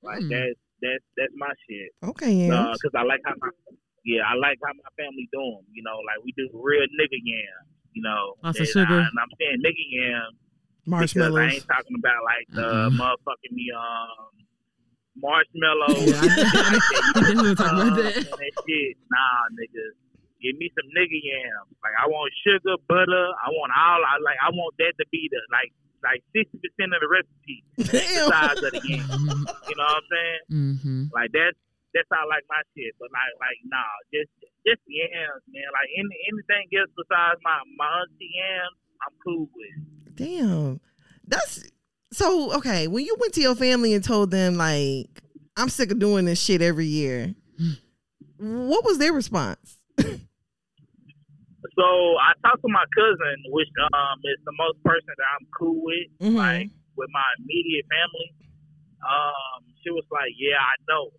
Like Mm. that's that's that's my shit. Okay, yeah. Because I like how my yeah I like how my family do 'em, You know, like we do real nigga yams. You know, Lots of sugar. I, and I'm saying nigga yams because I ain't talking about like the Uh-uh. motherfucking me um marshmallows. Yeah, I- I definitely talk about that. and that shit. Nah, niggas. Give me some nigga yams. Like I want sugar, butter. I want all. I like. I want that to be the like like sixty percent of the recipe. The size of the yam. You know what I'm saying? Mm-hmm. Like that's that's how I like my shit. But like like nah, just just yams, man. Like any anything else besides my my auntie yams, I'm cool with. Damn. That's so okay. When you went to your family and told them like, I'm sick of doing this shit every year, what was their response? So I talked to my cousin, which um is the most person that I'm cool with, Mhm. like with my immediate family. Um, she was like, "Yeah, I know."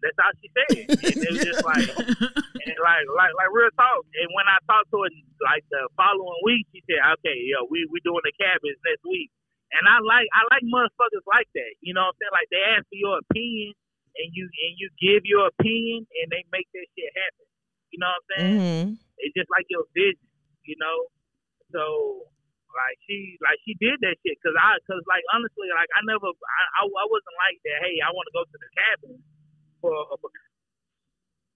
That's how she said, it. and it was just like, and like, like, like real talk. And when I talked to her, like the following week, she said, "Okay, yo, we we doing the cabins next week." And I like, I like motherfuckers like that. You know what I'm saying? Like they ask for your opinion, and you and you give your opinion, and they make that shit happen. You know what I'm saying? hmm it's just like your vision, you know. So like she like she did that shit because I because like honestly like I never I, I I wasn't like that. Hey, I want to go to the cabin for,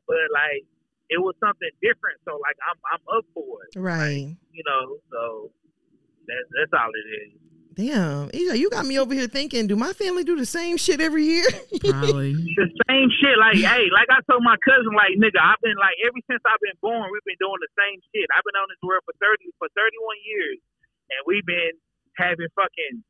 but like it was something different. So like I'm I'm up for it, Right. you know. So that's that's all it is. Damn. EJ, you got me over here thinking, do my family do the same shit every year? Probably. The same shit. Like hey, like I told my cousin, like nigga, I've been like ever since I've been born, we've been doing the same shit. I've been on this world for thirty for thirty one years, and we've been having fucking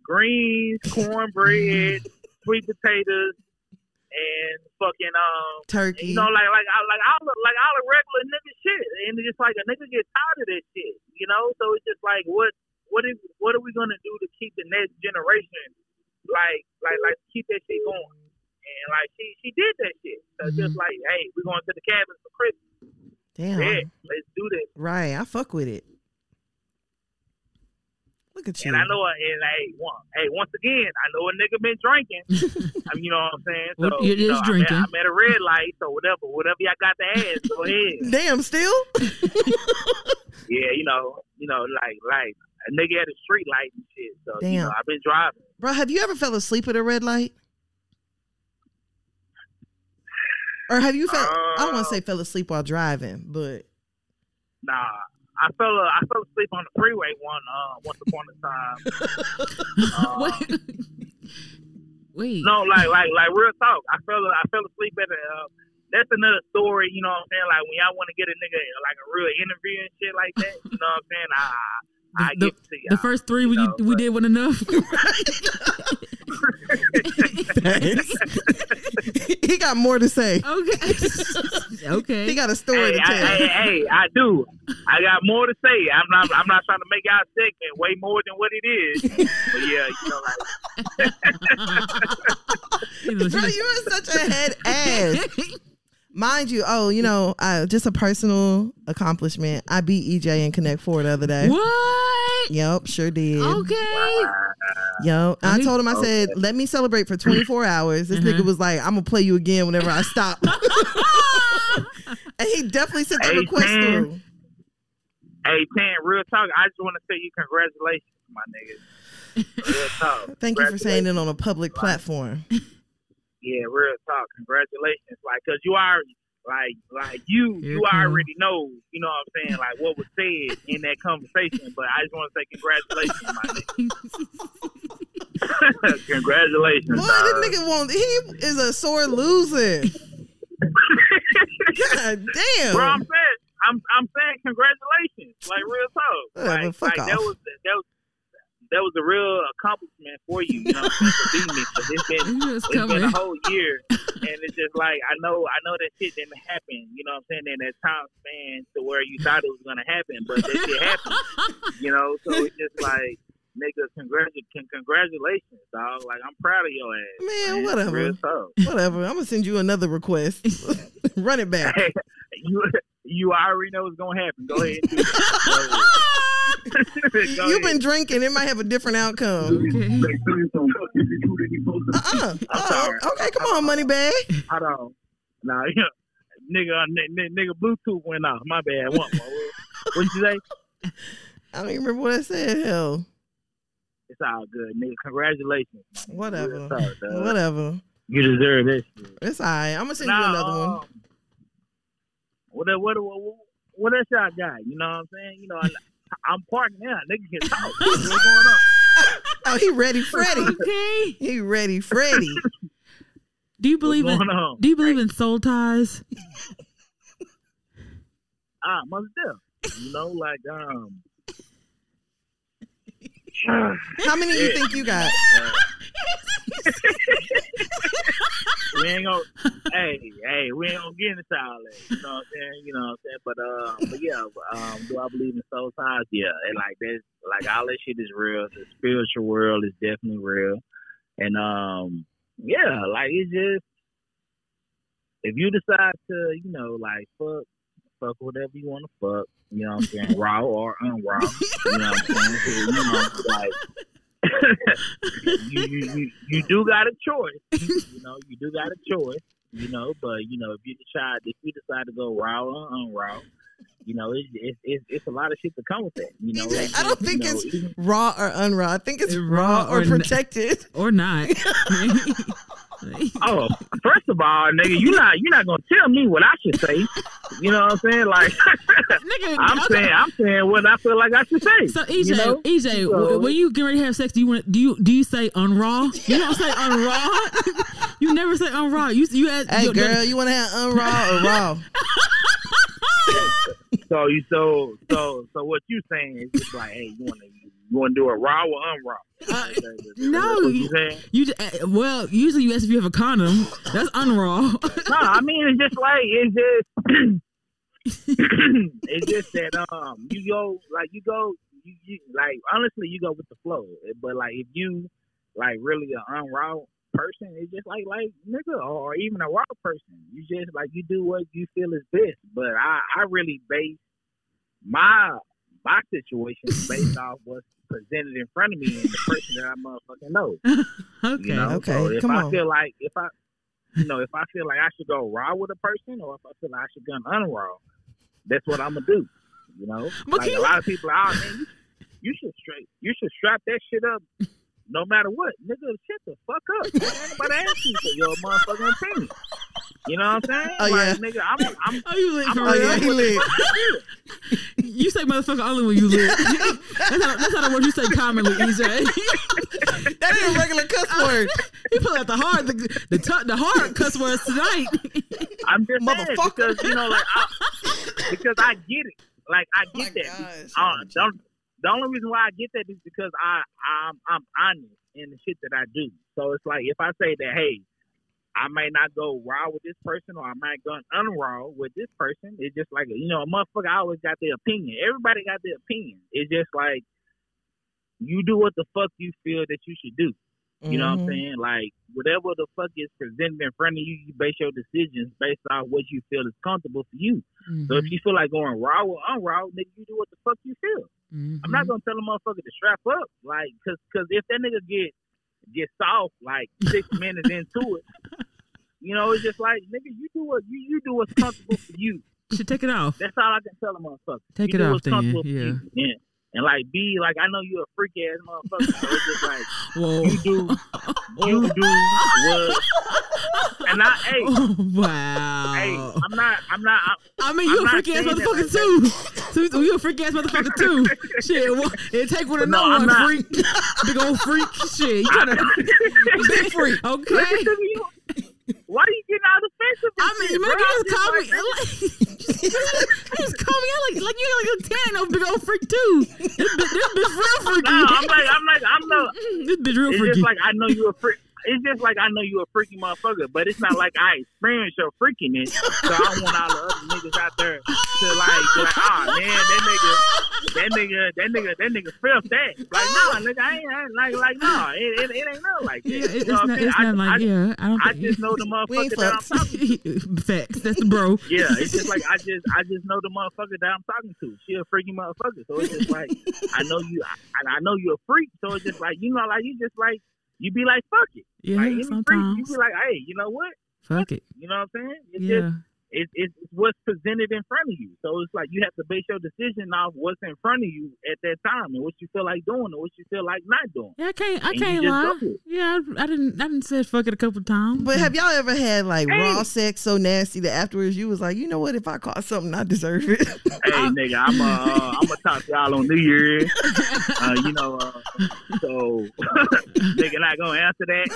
greens, cornbread, sweet potatoes, and fucking um, Turkey. you know, like like I like all the, like all the regular nigga shit, and it's just like a nigga get tired of this shit, you know. So it's just like what what is what are we gonna do to keep the next generation like like like keep that shit going? And like she she did that shit. So just Mhm. like hey, we're going to the cabin for Christmas. Damn. Yeah, let's do this. Right. I fuck with it. Look at you. And I know, uh, and hey, one, hey, once again, I know a nigga been drinking. I mean, you know what I'm saying? So, Well, it you know, I'm drinking. at, I'm at a red light, so whatever, whatever y'all got to ask, go ahead. Damn, still? Yeah, you know, you know, like like a nigga at a street light and shit. So you Damn. know, I've been driving. Bro, have you ever fell asleep at a red light? Or have you fell I don't want Uh, to say fell asleep while driving, but Nah, I fell uh, I fell asleep on the freeway one uh once upon a time. Uh, Wait. Wait. No, like like like real talk. I fell I fell asleep at a. Uh, that's another story. You know what I'm saying? Like when y'all want to get a nigga like a real interview and shit like that. You know what I'm saying? I I The- get to y'all. The first three we, know, we but- did one enough. he got more to say. okay. okay. He got a story Hey, to I, tell. hey, hey, I do. I got more to say. I'm not. I'm not trying to make y'all segment way more than what it is. But yeah, you know, like Bro, you are such a head ass. Mind you, oh, you know, uh, just a personal accomplishment. I beat EJ in Connect Four the other day. what? Yep, sure did. Okay. Yep. And I told him, I said, let me celebrate for 24 hours. This nigga Uh-huh. was like, I'm going to play you again whenever I stop. and he definitely sent the Hey, request man. through. hey, Tan, real talk. I just want to say you congratulations, my nigga. Real talk. Thank you for saying Congratulations. it on a public platform. Yeah, real talk. Congratulations, like, cause you already, like, like you, Here you it come. already know, you know what I'm saying, like what was said in that conversation. But I just want to say congratulations, my nigga. congratulations. Boy, dog. this nigga won't, he is a sore loser. God damn. Bro, I'm saying, I'm, I'm saying congratulations, like real talk. Whatever, Like, fuck like that was that was that was a real accomplishment for you, you know, what I'm saying, for beating me. 'Cause it's been It's it's been a whole year, and it's just like I know, I know that shit didn't happen. You know what I'm saying? In that time span to where you thought it was gonna happen, but that shit happened. You know, so it's just like, nigga, congratu- congratulations, dog. Like I'm proud of your ass. Man, whatever. Whatever. I'm going to send you another request. Run it back. Hey, you you already know what's gonna happen. Go ahead. And do it. Go ahead. Go You've been drinking. It might have a different outcome. Okay. Uh-uh. Uh-uh. Okay, come on, money bag. Hold on. Nah, yeah. Nigga, uh, n- n- nigga, Bluetooth went off. My bad. What? What'd you say? I don't even remember what I said. Hell, It's all good, nigga. Congratulations. whatever. Real. Whatever. You deserve this. Shit. It's all right. I'm going to send you Nah, another one. um, What, what, what, what else y'all got? You know what I'm saying? You know, I, I'm parking now. Nigga can talk. What's going on? Oh, he ready, Freddy. Okay. he ready, Freddy. Do you What's believe in on? Do you believe in soul ties? Ah, most definitely. You know, like um, How many do you think you got? we ain't gonna, hey, hey, we ain't gonna get into all that. You know what I'm saying? You know what I'm saying? But, uh, but yeah, um, do I believe in soul ties? Yeah, and like that, like all that shit is real. The spiritual world is definitely real, and um, yeah, like it's just if you decide to, you know, like fuck, fuck whatever you want to fuck. You know what I'm saying? raw or unraw. You know what I'm saying? You know, like. you, you, you do got a choice. You know, you do got a choice. You know, but you know, if you decide if you decide to go raw or unraw, you know, it's it's it's, it's a lot of shit to come with that. You know, DJ, I don't think you know, it's even- raw or unraw. I think it's It's raw, raw or, or n- protected. or not. Oh, first of all, nigga, you not you not gonna tell me what I should say. You know what I'm saying? Like Nigga, I'm okay. saying I'm saying what I feel like I should say. So EJ, you know? EJ, So- when you get ready to have sex, do you want do you do you say unraw? You don't say unraw. you never say unraw. You you ask, Hey, you- girl, you want to have unraw or raw? So you so so so what you saying is just like, hey, you wanna you wanna do it raw or unraw? Uh, no, you you-? You uh, well, usually you ask if you have a condom. That's unraw. No, I mean it's just like it's just it's just that um you go like you go you, you like honestly you go with the flow. But like if you like really an unraw person, it's just like like nigga or even a raw person. You just like you do what you feel is best. But I I really base my my situation based off what's presented in front of me and the person that I motherfucking know. okay. You know, Okay, so if come I on. feel like if I, you know, if I feel like I should go raw with a person, or if I feel like I should go unraw, that's what I'm gonna do. You know, But like a lot of people, are, oh man, you, you should straight, you should strap that shit up, no matter what, nigga. Shut the fuck up. Man, ain't nobody ask you for your motherfucking opinion. You know what I'm saying? Oh, like, yeah. nigga, I'm, I'm, Oh, you lit I'm for Oh, real? yeah, he lit. You say motherfucker only when you lit. that's, how, that's how the word you say commonly, EJ. That ain't a regular cuss word. he put out the hard, the the, t- the hard cuss words tonight. I'm just saying Motherfucker. because you know, like, I, because I get it. Like, I my get that. gosh. Uh, don't, the only reason why I get that is because I I'm I'm honest in the shit that I do. So it's like if I say that, hey, I may not go raw with this person, or I might go unraw with this person. It's just like you know, a motherfucker always got their opinion. Everybody got their opinion. It's just like you do what the fuck you feel that you should do. You know what I'm Mhm. saying? Like whatever the fuck is presented in front of you, you base your decisions based off what you feel is comfortable for you. So if you feel like going raw or unraw, nigga, you do what the fuck you feel. I'm not gonna tell a motherfucker to strap up, like, cause, cause if that nigga get get soft like six minutes into it, you know, it's just like, nigga, you do what you you do what's comfortable for you. should take it off. That's all I can tell a motherfucker. Take you it off what's then, comfortable for yeah. Yeah. And like, B, like, I know you're a freak ass motherfucker. So it's just like Whoa. you do, you do what, and I, hey, Oh, wow. hey, I'm not, I'm not. I'm, I mean, you I'm a not freaky ass motherfucker too. So you a freak ass motherfucker too. Shit, wha- it take one to know one freak. Big old freak. Shit, you to big freak? Okay. Listen to me. Why are you getting all defensive? I mean, shit, you just call me. like, Like, just call me out like like you like a ten of big old freak too. This bitch, this bitch real freaky. No, I'm like, I'm like, I'm no. this bitch real It's freaky. just like I know you a freak. It's just like I know you a freaky motherfucker, but it's not like I experience your freakiness. So I want all the other niggas out there to like, be like, oh man, that nigga, that nigga, that nigga, that nigga felt that. Like, no, nigga, I ain't, I ain't like, like, no, it, it, it ain't nothing like that. yeah, You know not. It's I- not like I, yeah. I don't. I just know the motherfucker that I'm talking to. facts. That's the bro. Yeah, it's just like I just I just know the motherfucker that I'm talking to. She a freaky motherfucker. So it's just like I know you I, I know you a freak. So it's just like you know like you just like you be like fuck it. Yeah, like sometimes. you be like, hey, you know what? Fuck it. You know what I'm saying? It's Yeah. it, it's what's presented in front of you. So it's like you have to base your decision off what's in front of you at that time and what you feel like doing and what you feel like not doing. Yeah, I can't. I And can't lie. go with it. Yeah, I, I didn't. I didn't say fuck it a couple times. But have y'all ever had like Hey. raw sex so nasty that afterwards you was like, you know what? If I caught something, I deserve it. Hey nigga, I'm uh I'm gonna talk to y'all on New Year's. Uh, you know, uh, so nigga not gonna answer that.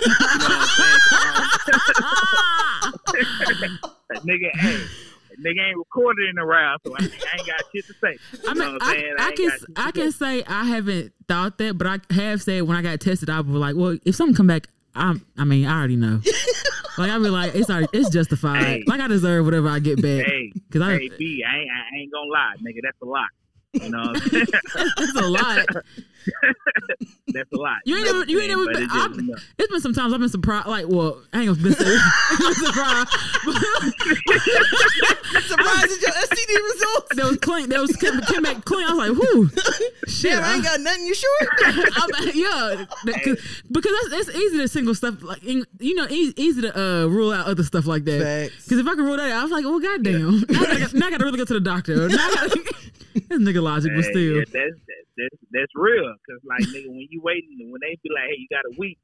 You know what I'm saying? Um, nigga, hey, nigga ain't recorded in the round, so I, I ain't got shit to say. You I know mean, what I'm I, saying? I can got shit I can say. say I haven't thought that, but I have said when I got tested, I was like, well, if something come back, I'm. I mean, I already know. like I be like, it's already, it's justified. Hey. Like I deserve whatever I get back. Hey, Cause I, hey, B, I ain't, I ain't gonna lie, nigga. That's a lot. You know, what I'm it's a lot. that's a lot. You ain't know never- you ain't saying? never been- it's just, you know, It's been sometimes I've been surprised. Like, well, I ain't gonna been surprised. Surprised at your STD results. that was clean. That was came, came back clean. I was like, whoo, shit. Damn, I ain't got nothing. You sure? I'm, yeah, that- 'cause- because that's, it's easy to single stuff like you know easy, easy to uh, rule out other stuff like that. Because if I can rule that out, I was like, well, goddamn, now, I gotta, now I gotta really go to the doctor. Now I gotta, that's nigga logic, but hey, still, yeah, that's, that's that's that's real. Cause like nigga, when you waiting, when they be like, hey, you got a week,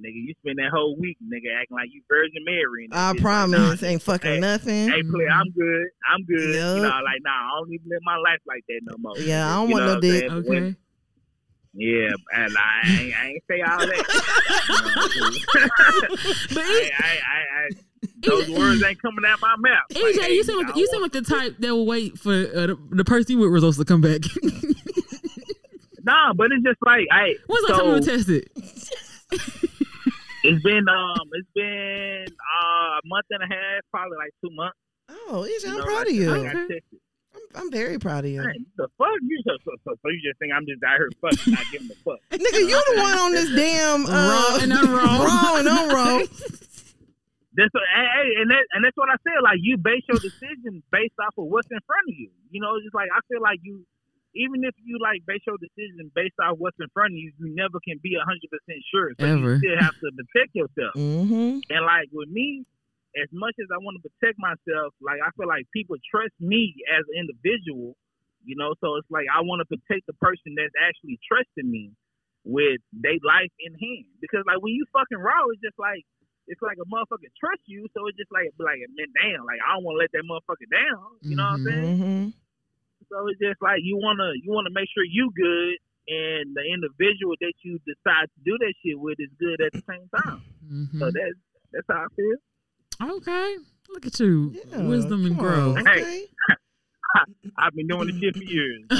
nigga, you spend that whole week, nigga, acting like you Virgin Mary. And I it's like, promise, nah, ain't fucking Hey, nothing. Hey, play, I'm mm-hmm. good. I'm good. Yup. You know, like, nah, I don't even live my life like that no more. Yeah, I don't You want no dick. saying? But when- okay. Yeah, and I ain't, I ain't say all that. But I, I, I, I, those words ain't coming out my mouth. EJ, Like, hey, you seem nigga, like you seem like the type that will wait for uh, the, the person with results to come back. Nah, but it's just like I. When's the so, last time you were tested? It's been um, it's been uh, a month and a half, probably like two months. Oh, EJ, You I'm know, proud like, of you. I got Okay. tested. I'm, I'm very proud of you. Man, the fuck you just so, so, so you just think I'm just out here fucking not giving a fuck. Nigga, you the one on this damn uh, Raw and unraw. raw and unraw. That's what, hey, hey, and that and that's what I said. Like you base your decision based off of what's in front of you. You know, it's just like I feel like you, even if you like base your decision based off what's in front of you, you never can be hundred percent sure. So Ever. you still have to protect yourself. Mm-hmm. And like with me, as much as I want to protect myself, like I feel like people trust me as an individual, you know. So it's like I want to protect the person that's actually trusting me with their life in hand. Because like when you fucking raw, it's just like it's like a motherfucker trust you. So it's just like be like man, damn, like I don't want to let that motherfucker down. You know what I'm saying? Mm-hmm. So it's just like you wanna you wanna make sure you good. And the individual that you decide to do that shit with is good at the same time. Mhm. So that's that's how I feel. Okay, look at you, Yeah, wisdom and growth. on, Hey. okay. I've been doing this shit for years. See,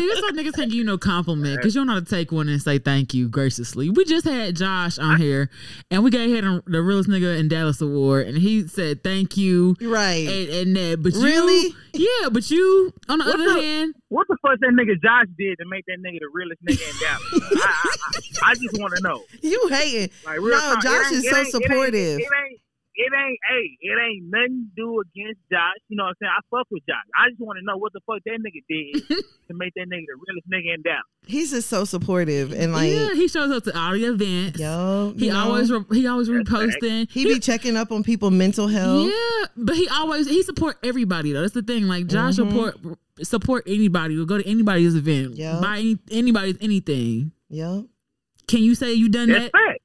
this why niggas can't give you no compliment because you don't know how to take one and say thank you graciously. We just had Josh on here, and we gave him the realest nigga in Dallas award, and he said thank you Right. and, and that. But Really? you, yeah, but you, on the What other the- hand, what the fuck that nigga Josh did to make that nigga the realest nigga in Dallas? I, I, I, I just want to know. You hating. Like, real No, talk, it Josh ain't- is it so ain't- it ain't- supportive. It ain't, it ain't, hey, it ain't nothing to do against Josh. You know what I'm saying? I fuck with Josh. I just want to know what the fuck that nigga did to make that nigga the realest nigga in Dallas. He's just so supportive and like, yeah, he shows up to all the events. yo, he know, always re- he always That's reposting. he be checking up on people mental health. Yeah, but he always he support everybody though. That's the thing. Like Josh Mhm. support support anybody. Will go to anybody's event. Yeah. Buy any, anybody's anything. Yo, Can you say you done that? That's that?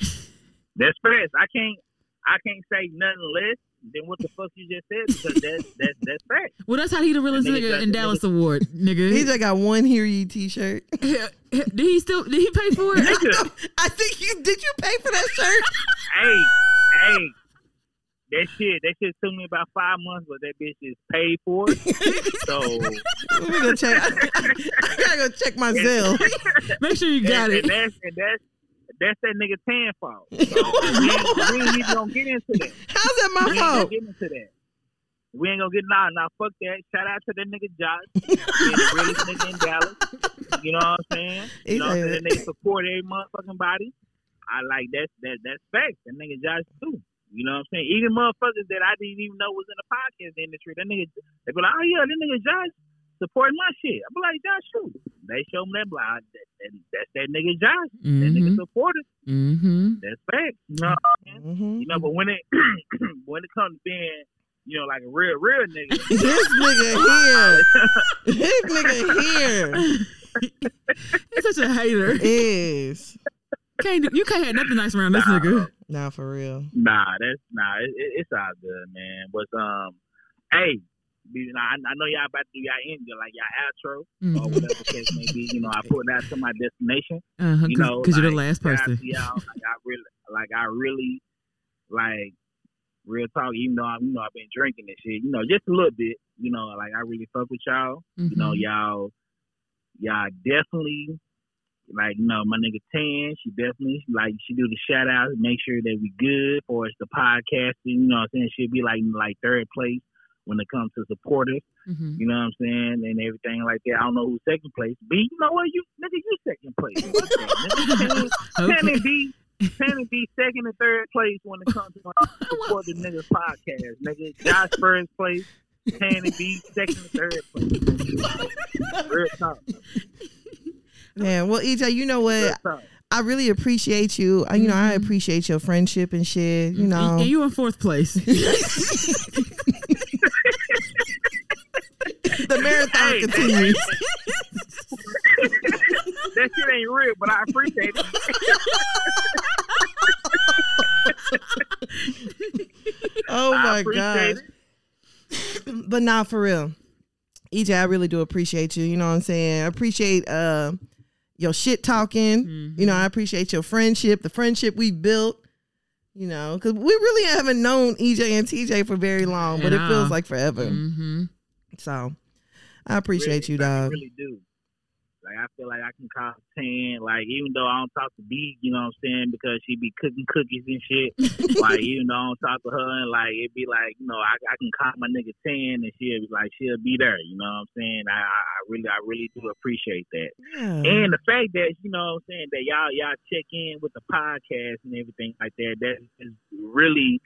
facts. That's facts. I can't, I can't say nothing less than what the fuck you just said because that's that's that's facts. Well, that's how he the realest nigga nigga in the Dallas award, nigga. he just got one "Hear You" T-shirt. did he still? Did he pay for it? Nigga, I think you did. You pay for that shirt? hey, hey, that shit, that shit took me about five months, but that bitch is paid for. So Let me go check. I gotta go check my Zelle. Make sure you got and, it. and that's and that's that's that nigga tan fault. So, we, ain't, we ain't even gonna get into that. How's that my We my ain't gonna get into that. We ain't gonna get nah, nah. Fuck that. Shout out to that nigga Josh, the realest nigga in Dallas. You know what I'm saying? You know what I'm saying? Nigga support every motherfucking body. I like that. That that's facts. That nigga Josh too. You know what I'm saying? Even motherfuckers that I didn't even know was in the podcast industry, that nigga, they be like, oh yeah, that nigga Josh supporting my shit. I be like, Josh, shoot. They show me that, like, that, that, that's that nigga Josh. That nigga Mm-hmm. supported. Mm-hmm. That's facts. You know what I'm saying? Mhm. You know, but when it when it comes to being, you know, like a real real nigga, This nigga here. This nigga here He's such a hater. is. Can't do, you can't have nothing nice around this nigga. Nah, for real. nah, that's nah, it, it, it's all good, man. But um, hey, you know, I, I know y'all about to do y'all end like y'all outro or Mm-hmm. whatever the case may be. You know, I put that to my destination. Uh-huh, You know, because you're the last person. y'all. Like I really, like I really, like Real talk. Even though I'm, you know, I've been drinking and shit. You know, just a little bit. You know, like I really fuck with y'all. You know, Mhm. y'all, y'all definitely. Like you know, my nigga Tan, she definitely like she do the shout out, make sure that we good for us the podcasting. You know what I'm saying? She'll be like like third place when it comes to supporters. Mhm. You know what I'm saying? And everything like that. I don't know who's second place. B, you know what? You nigga, you second place. Fuck that, nigga. Tan Okay. and B, Tan and B second and third place when it comes to like, support the niggas podcast. Nigga, Josh first place. Tan and B second and third place. Real talk. Yeah. Well, EJ, you know Real what? talk. I really appreciate you. I- You know, I Mhm. appreciate your friendship and shit. You know, and you in fourth place. The marathon Hey, continues. That shit ain't real, but I appreciate it. Oh my god. But nah, for real. EJ, I really do appreciate you. You know what I'm saying? I appreciate uh your shit talking. Mhm. You know, I appreciate your friendship, the friendship we built. You know, because we really haven't known EJ and TJ for very long, but At it feels like forever. hmm So I appreciate really, you, like, I dog. really do. Like I feel like I can call Tan. Like even though I don't talk to B, you know what I'm saying, because she be cooking cookies and shit. like even though I don't talk to her, and like it be like you know I, I can call my nigga Tan, and she'll be like she'll be there. You know what I'm saying? I, I really I really do appreciate that. Yeah. And the fact that you know what I'm saying that y'all y'all check in with the podcast and everything like that that is really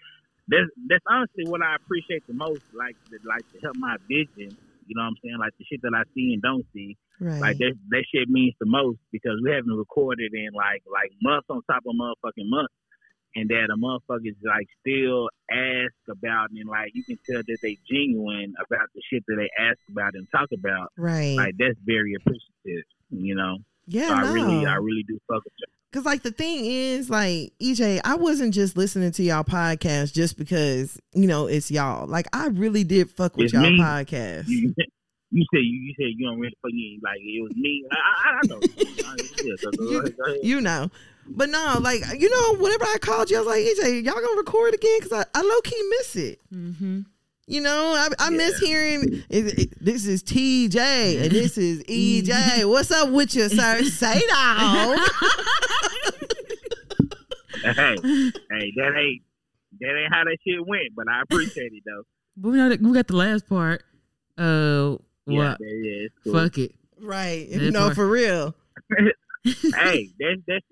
that's that's honestly what I appreciate the most like to, like to help my vision you know what I'm saying like the shit that I see and don't see right. like that that shit means the most because we haven't recorded in like like months on top of motherfucking months and that a motherfuckers like still ask about and like you can tell that they genuine about the shit that they ask about and talk about right. like that's very appreciative, you know. yeah, So I no. really, I really do fuck with Cause like the thing is, like EJ, I wasn't just listening to y'all podcast just because you know it's y'all. Like I really did fuck with It's y'all me. podcast. you. You said you, you said you don't really fuck you like it was me. I, I, I know. Yeah, so go ahead, go ahead. you know. But no, like you know, whenever I called you, I was like, EJ, y'all gonna record again? Cause I, I low key miss it. hmm You know, I, I miss hearing it, it- this is TJ and this is EJ. What's up with you, sir? Say dog. hey, hey, that ain't that ain't how that shit went, but I appreciate it though. But we know that we got the last part. Uh, Yeah, what? that, yeah, cool. Fuck it. right. That You know, part. for real. hey, that's that's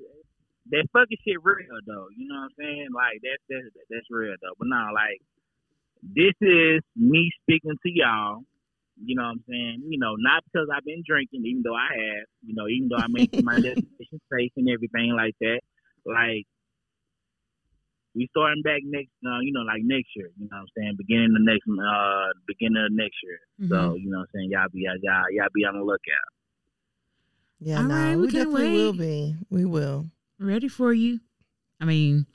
that fucking shit real though. You know what I'm saying? Like that's that's that's real though. But no, like this is me speaking to y'all. You know what I'm saying? You know, not because I've been drinking, even though I have. You know, even though I made my destination safe and everything like that. Like we starting back next, uh, you know, like next year. You know what I'm saying? Beginning of next, uh, beginning of next year. Mhm. So you know what I'm saying? Y'all be y'all y'all be on the lookout. Yeah, All no, right, we, we can't definitely will be. We will. Ready for you? I mean,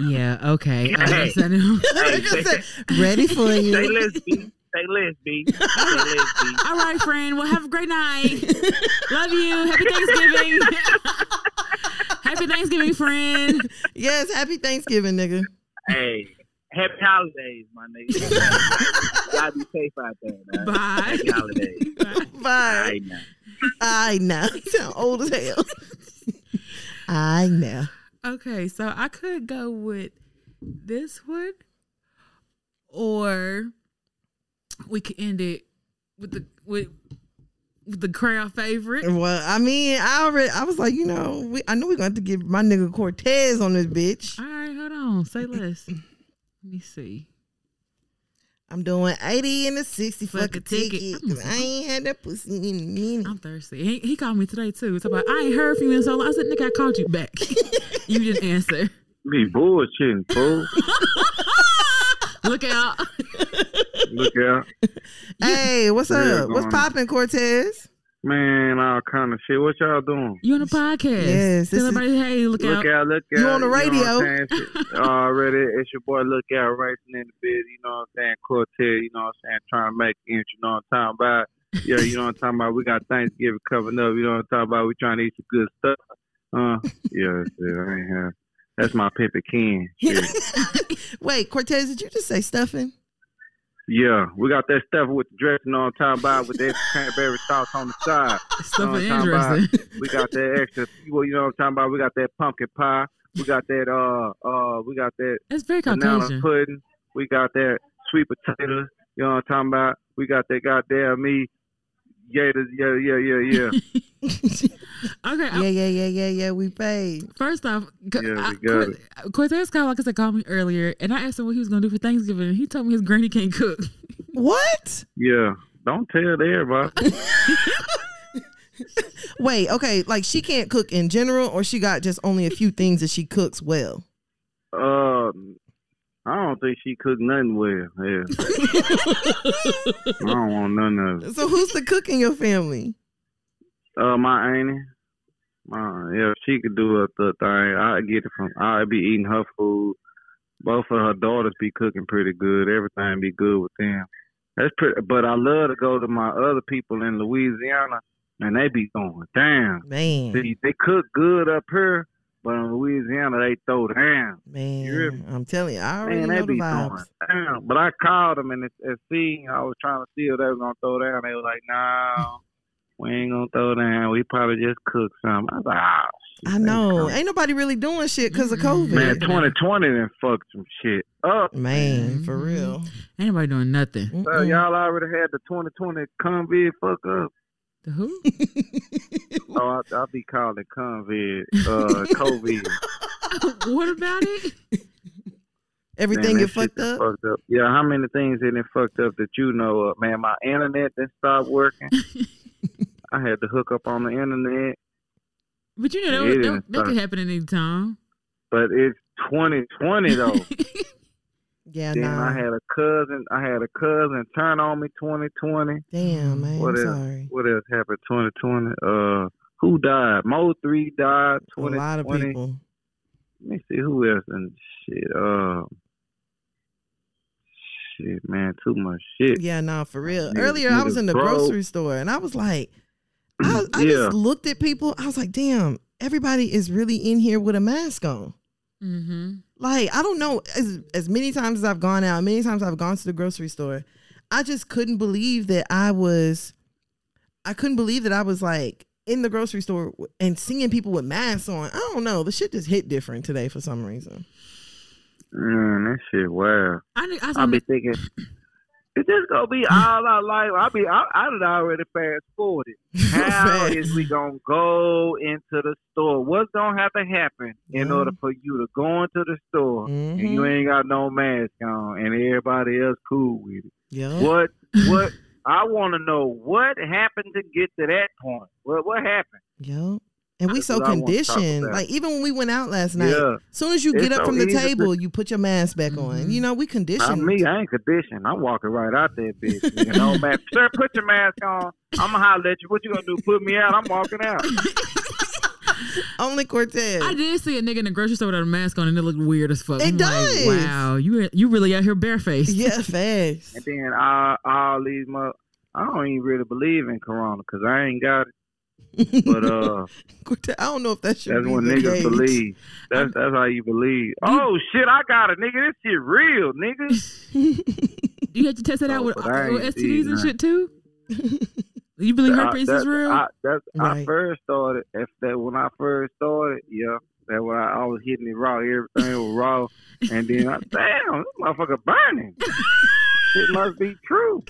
yeah. Okay. I Hey. guess I know. Like I said, Ready for Say you. less, B. Say less, B. Say less, B. All right, friend. Well, have a great night. Love you. Happy Thanksgiving. Happy Thanksgiving, friend. yes, happy Thanksgiving, nigga. Hey, happy holidays, my nigga. Y'all be safe out there, man. Bye. Happy holidays. All Bye. right, now. I know. You sound old as hell. I know. Okay, so I could go with this one, or we could end it with the with with the crowd favorite. Well, I mean, I already, I was like, you know, we, I know we're going to have to get my nigga Cortez on this bitch. All right, hold on. Say less. Let me see. I'm doing 80 and a 60 Fuck fuck a a ticket. ticket. 'cause I ain't had that pussy in a minute. I'm thirsty. He, he called me today too. It's about I ain't heard from you in so long. I said, nigga, I called you back. you didn't answer. Be bullshitting, fool. Look out. Look out. Hey, what's Yeah, up? What's popping, Cortez? Man, all kind of shit. What y'all doing? You on a podcast. Yes, this Tell is- hey, look, Look out. out, look out. You on the radio. I'm saying? Shit, Already, it's your boy Look Out racing in the biz. You know what I'm saying? Cortez, you know what I'm saying? Trying to make ends, you know what I'm talking about? Yeah, you know what I'm talking about? We got Thanksgiving coming up. You know what I'm talking about? We trying to eat some good stuff. Uh, yeah, shit, I ain't have. That's my pimpin' King. Wait, Cortez, did you just say stuffing? Yeah, we got that stuff with the dressing on top about with that cranberry sauce on the side. Stuff talking about- interesting. We got that extra. Well, you know what I'm talking about. We got that pumpkin pie. We got that. Uh, uh, we got that It's very Caucasian. pudding. We got that sweet potatoes. You know what I'm talking about. We got that goddamn me. Yeah, the- yeah, yeah, yeah, yeah. Okay, I- Yeah, yeah, yeah, yeah, yeah. We paid. First off, c- Yeah, we I- got Cor- Cortez called like I said called me earlier, and I asked him what he was gonna do for Thanksgiving, and he told me his granny can't cook. What? yeah. Don't tell everybody. Wait, okay, like she can't cook in general, or she got just only a few things that she cooks well. Um, I don't think she cooked nothing well. Yeah. I don't want none of it. So who's the cook in your family? Uh, my auntie. My, yeah, she could do a the thing. I get it from. I be eating her food. Both of her daughters be cooking pretty good. Everything be good with them. That's pretty. But I love to go to my other people in Louisiana, and they be going damn. Man, See, they cook good up here, but in Louisiana they throw down. man, I'm telling you, I already Man, know they the be vibes. throwing down. But I called them and, and see, I was trying to see if they were gonna throw down. They were like, "No, we ain't gonna throw down. We probably just cook some." I was like, "Ah, shit, I know. come." Ain't nobody really doing shit because of. COVID. Man, 2020 done fucked some shit up. Man, for real. Ain't nobody doing nothing. So Mm-mm. y'all already had the 2020 COVID fuck up. The who? Oh, I, I be calling it COVID, uh, COVID. what about it? Everything Man, get fucked up. Fucked up. Yeah, how many things it fucked up that you know of? Man, my internet done stopped working. I had to hook up on the internet, But you know that, It that, that could happen at any time. but it's 2020 though. Yeah, then nah. I had a cousin. I had a cousin turn on me 2020. Damn, man. What I'm else? sorry. What else happened 2020? Uh, who died? Mo3 died. A 2020. lot of people. Let me see who else and shit. Uh, shit, man, too much shit. Yeah, nah, for real. Niggas- Earlier, I was in the broke. grocery store and I was like, I, I yeah, just looked at people. I was like, damn, everybody is really in here with a mask on. mm-hmm. Like, I don't know, as, as many times as I've gone out, many times I've gone to the grocery store, I just couldn't believe that I was, I couldn't believe that I was like in the grocery store and seeing people with masks on. I don't know. The shit just hit different today for some reason. man, that shit wow. I, ne- I, I saw be thinking. It's just gonna be all our life. I be, I, I done already fast forwarded. How Fast. we gonna go into the store? What's gonna have to happen in Yeah. order for you to go into the store and you Mhm. ain't got no mask on and everybody else cool with it? Yeah. What what I want to know what happened to get to that point. What what happened? Yo. And we That's so what I wanna talk conditioned. Like even when we went out last night, Yeah, as soon as you It's get up so from the easy to- table, you put your mask back on. Mhm. You know, we not conditioned. me. I ain't conditioned. I'm walking right out there, bitch. Nigga, no mask. Sir, put your mask on. I'm gonna holler at you. What you gonna do? Put me out? I'm walking out. Only Cortez. I did see a nigga in the grocery store without a mask on, and it looked weird as fuck. It I'm does. Like, wow, you you really out here barefaced. Yeah, fast. And then all, all these mo- I don't even really believe in Corona because I ain't got it. But uh, I don't know if that should that's be when niggas case. believe. That's that's how you believe. Oh shit, I got it, nigga. This shit real, nigga. You had to test it out Oh, with, but I with STDs and that. shit too. You believe I- herpes that- is real? I, that's, I first started. If that when I first started, yeah, that when I, I was hitting it raw, everything was raw, and then I damn, this motherfucker burning. it must be true.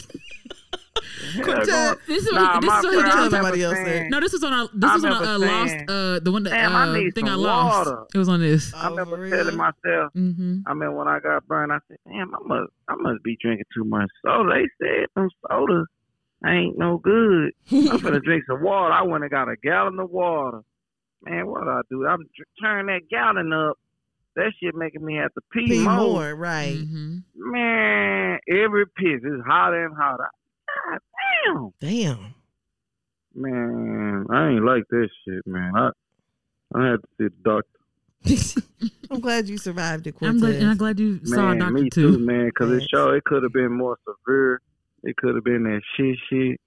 Hell, Cortez, this is Nah, what, this is what he did. I Tell on top- somebody else saying- that. No, this was on a this I was on a, uh, lost uh the one that "Damn, I uh, need thing I lost. water." It was on this. I Oh, remember for telling myself, Mm-hmm. I mean, when I got burned, I said, "Damn, I must, I must be drinking too much soda." They said them sodas ain't no good. I'm gonna drink some water. I went and got a gallon of water. Man, what I do? I'm dr- turning that gallon up. That shit making me have to pee, Pee more. more, right? Mm-hmm. Man, every piss is hotter and hotter. God damn. Damn. Man, I ain't like that shit, man. I I had to see the doctor. I'm glad you survived it, I'm glad, and I'm glad you saw a doctor me too. too, man. Because it Thanks. showed it could have been more severe. It could have been that shit, shit,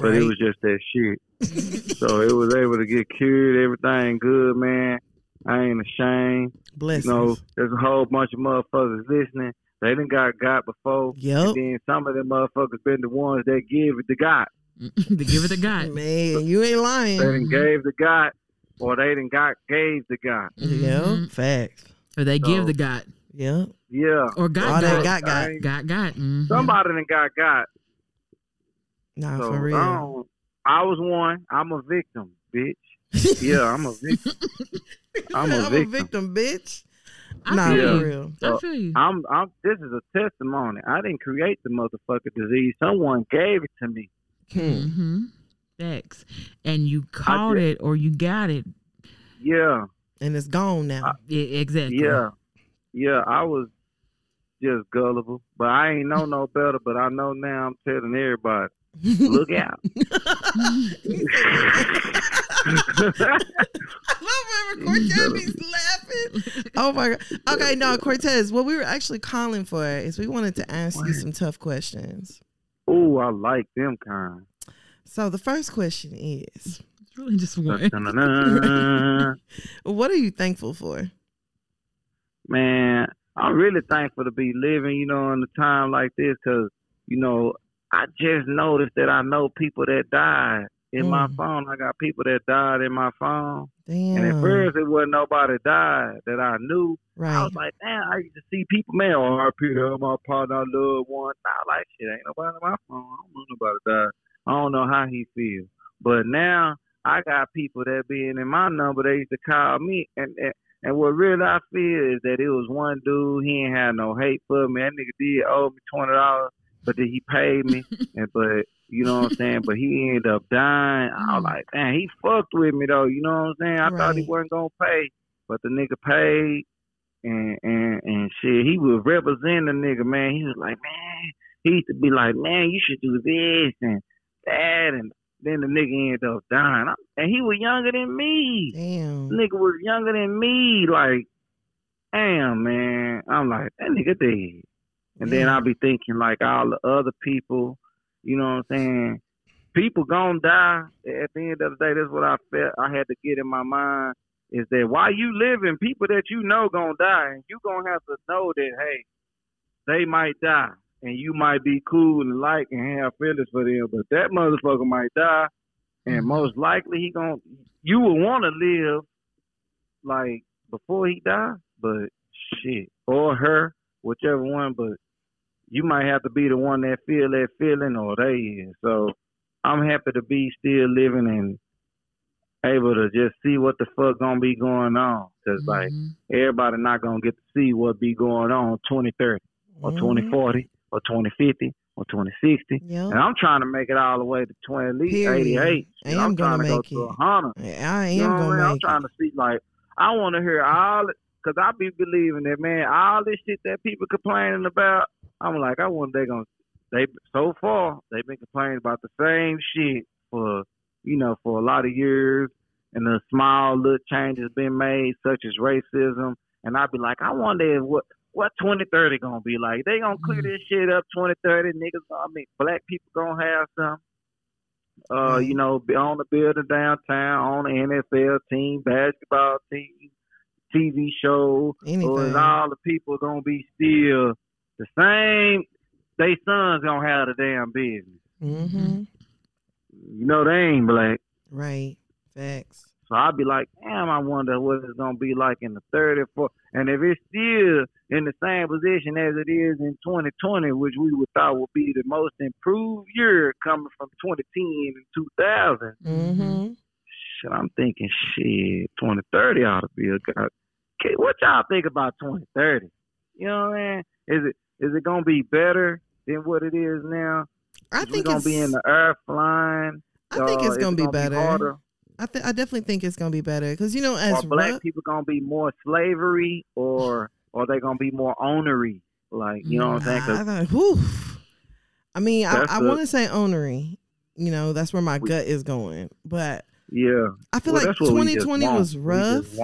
but it was just that shit. so it was able to get cured, everything good, man. I ain't ashamed. Blessings. You know, there's a whole bunch of motherfuckers listening. They done got got before. Yep. And then some of them motherfuckers been the ones that give it to God. to give it to God. Man, you ain't lying. They done Mhm. gave the God, or they done got gave the God. Yeah, Mhm. facts. Or they give the God. Yeah. Yeah. Or All God that got. got got. I ain't- God got. mhm. Somebody done got got. Nah, So for real. I, I was one. I'm a victim, bitch. Yeah, I'm a victim. I'm a victim. bitch. I nah, feel Yeah. you. for real. I feel you. I'm. I'm. This is a testimony. I didn't create the motherfucker disease. Someone gave it to me. Hmm. Mm-hmm. Facts. And you caught it or you got it. Yeah. And it's gone now. Yeah, exactly. Yeah. Yeah. I was just gullible, but I ain't know no better. But I know now. I'm telling everybody, look out. I love whenever Cortez be laughing. Oh my god. Okay, no, Cortez. What we were actually calling for is we wanted to ask you some tough questions. Oh, I like them kind. So the first question is, It's really just one. What are you thankful for? man, I'm really thankful to be living, you know, in a time like this because, you know, I just noticed that I know people that died in my Mm. phone. I got people that died in my phone. Damn. And at first, it wasn't nobody died that I knew. Right. I was like, damn, I used to see people, man, oh, RP to my partner, I loved one. I like shit. Ain't nobody in my phone. I don't know nobody died. I don't know how he feels. But now I got people that being in my number, they used to call me. And, and, and what really I feel is that it was one dude, he ain't had no hate for me. That nigga did owe me $20, but then he paid me. and But, you know what I'm saying? But he ended up dying. I was mm. like, man, he fucked with me, though. You know what I'm saying? I thought he wasn't going to pay. But the nigga paid and and and shit, he was representing the nigga, man. He was like, man, he used to be like, man, you should do this and that, and then the nigga ended up dying, I- and he was younger than me. Damn. The nigga was younger than me, like, damn, man. I'm like, that nigga dead. And then I'll be thinking like all the other people, you know what I'm saying? People gonna die. At the end of the day, that's what I felt. I had to get in my mind is that while you living, people that you know gonna die, and you gonna have to know that hey, they might die, and you might be cool and like and have feelings for them, but that motherfucker might die, and Mhm. most likely he gonna. You will want to live like before he die, but shit, or her, whichever one, but you might have to be the one that feel that feeling, or they is. So I'm happy to be still living and able to just see what the fuck gonna be going on. Cause like Mhm. everybody not gonna get to see what be going on 2030 or Mhm. 2040 or 2050 or 2060. Yep. And I'm trying to make it all the way to 20, at least Period. 88. I And am I'm gonna trying to go make to it. 100. I You am know I mean? gonna I'm trying it. to see like I want to hear all because I be believing that man, all this shit that people complaining about. I'm like, I wonder they gonna they so far they've been complaining about the same shit for you know for a lot of years, and the small little changes been made such as racism. And I'd be like, I wonder if what what 2030 gonna be like. They gonna clear Mm-hmm. this shit up 2030. Niggas, I mean, black people gonna have some uh, you know, be on the building downtown, on the NFL team, basketball team, TV show, or Anything. is all the people gonna be still the same? They sons gonna have the damn business. Mm-hmm. You know, they ain't black. Right. Facts. So I'd be like, damn, I wonder what it's gonna be like in the third or fourth. And if it's still in the same position as it is in 2020, which we would thought would be the most improved year coming from 2010 and 2000, Mm-hmm. shit, I'm thinking, shit, 2030 ought to be a good. What y'all think about 2030? You know what I mean? Is it is it gonna be better than what it is now? I think gonna be in the earth flying. I think it's gonna be better. harder? I th- I definitely think it's gonna be better because you know as Are black people gonna be more slavery, or are they gonna be more onery? Like you know what I'm saying? Mm, 'Cause I, thought. I mean, I, I want to say onery. You know, that's where my gut is going. But yeah, I feel Well, like that's what we just 2020 want. was rough,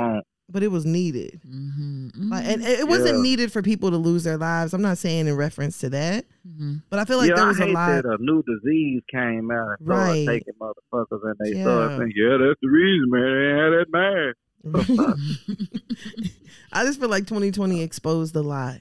but it was needed. Mhm. Like, and it it wasn't Yeah. needed for people to lose their lives. I'm not saying in reference to that, Mhm. but I feel like yeah, there was I a hate lot. that a new disease came out and started Right. taking motherfuckers, and they Yeah. started saying, "Yeah, that's the reason, man. They ain't had that mask." I just feel like 2020 exposed a lot.